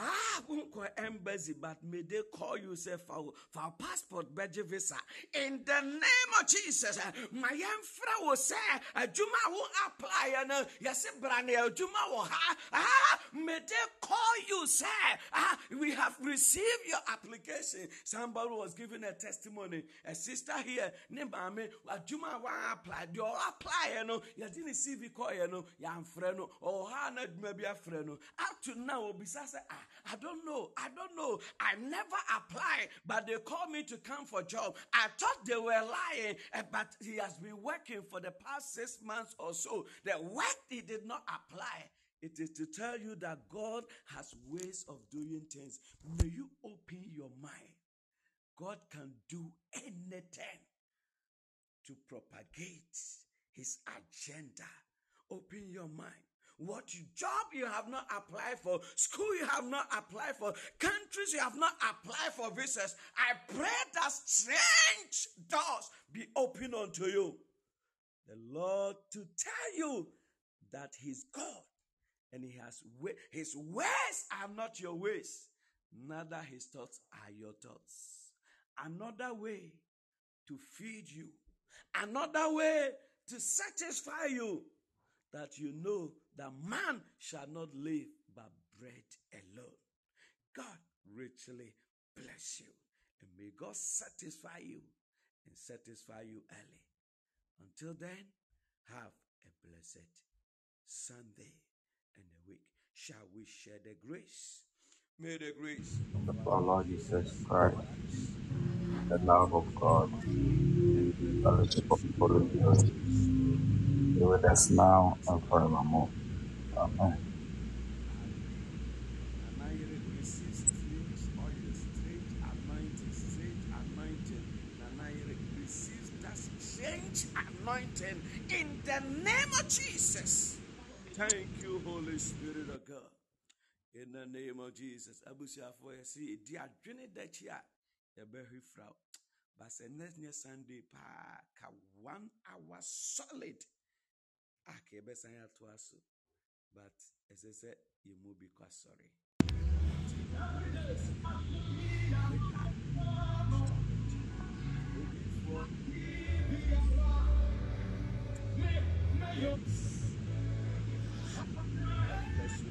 Ah, won't embassy, but may they call you say for, for passport budget visa. In the name of Jesus, my young friend will say, a Juma won't apply and yes, Brani, a Juma will ha. Ah, may they call you say, ah, we have received your application. Somebody was giving a testimony. A sister here, named Mame, a Juma will apply. You apply, you you didn't see the call, you know, young friend, or Hannah, maybe a friend. Up to now, besides, ah, I don't know. I don't know. I never applied, but they called me to come for job. I thought they were lying, eh, but he has been working for the past six months or so. The work he did not apply. It is to tell you that God has ways of doing things. May you open your mind. God can do anything to propagate his agenda. Open your mind. What job you have not applied for, school you have not applied for, countries you have not applied for visas. I pray that strange doors be open unto you. The Lord to tell you that He's God and He has His ways are not your ways, neither His thoughts are your thoughts. Another way to feed you, another way to satisfy you that you know that man shall not live by bread alone. God richly bless you. And may God satisfy you and satisfy you early. Until then, have a blessed Sunday and a week. Shall we share the grace? May the grace of our Lord Jesus Christ, the love of God, the fellowship of the Holy Spirit, be with us now and forevermore. Amen. anointing in the name of Jesus. Thank you, Holy Spirit of God. In the name of Jesus. Abusuafo yɛ si edi adwene dɛkyi a yɛbɛhwi fraw. But sɛ next next Sunday paa ka one hour solid ah, a ka yɛbɛsan ato aso. But ɛsɛ sɛ yɛmu bi kɔ asɔre Bless you.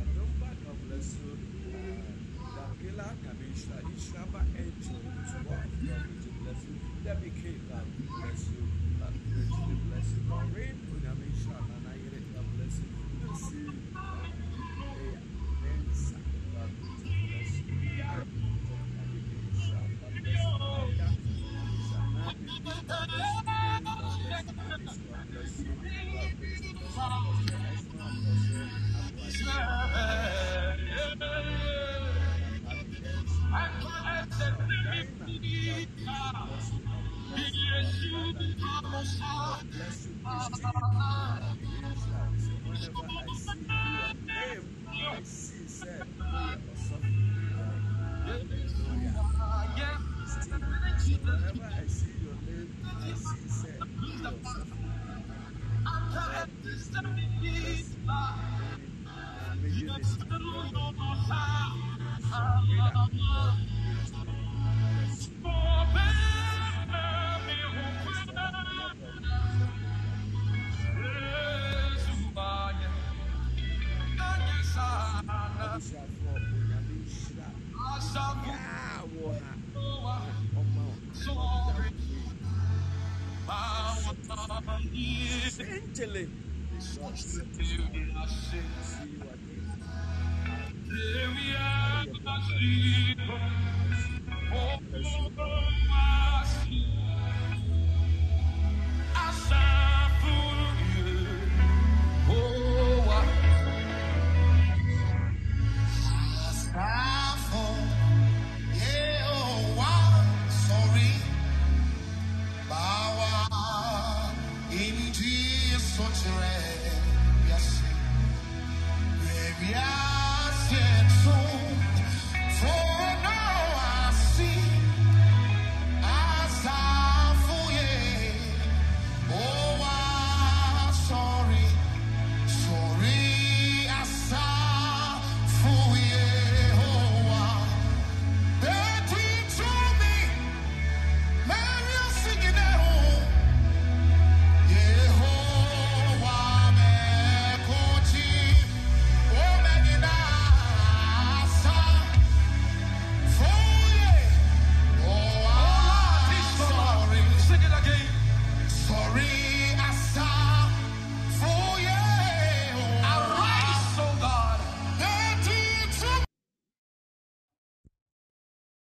Adomba, God bless you.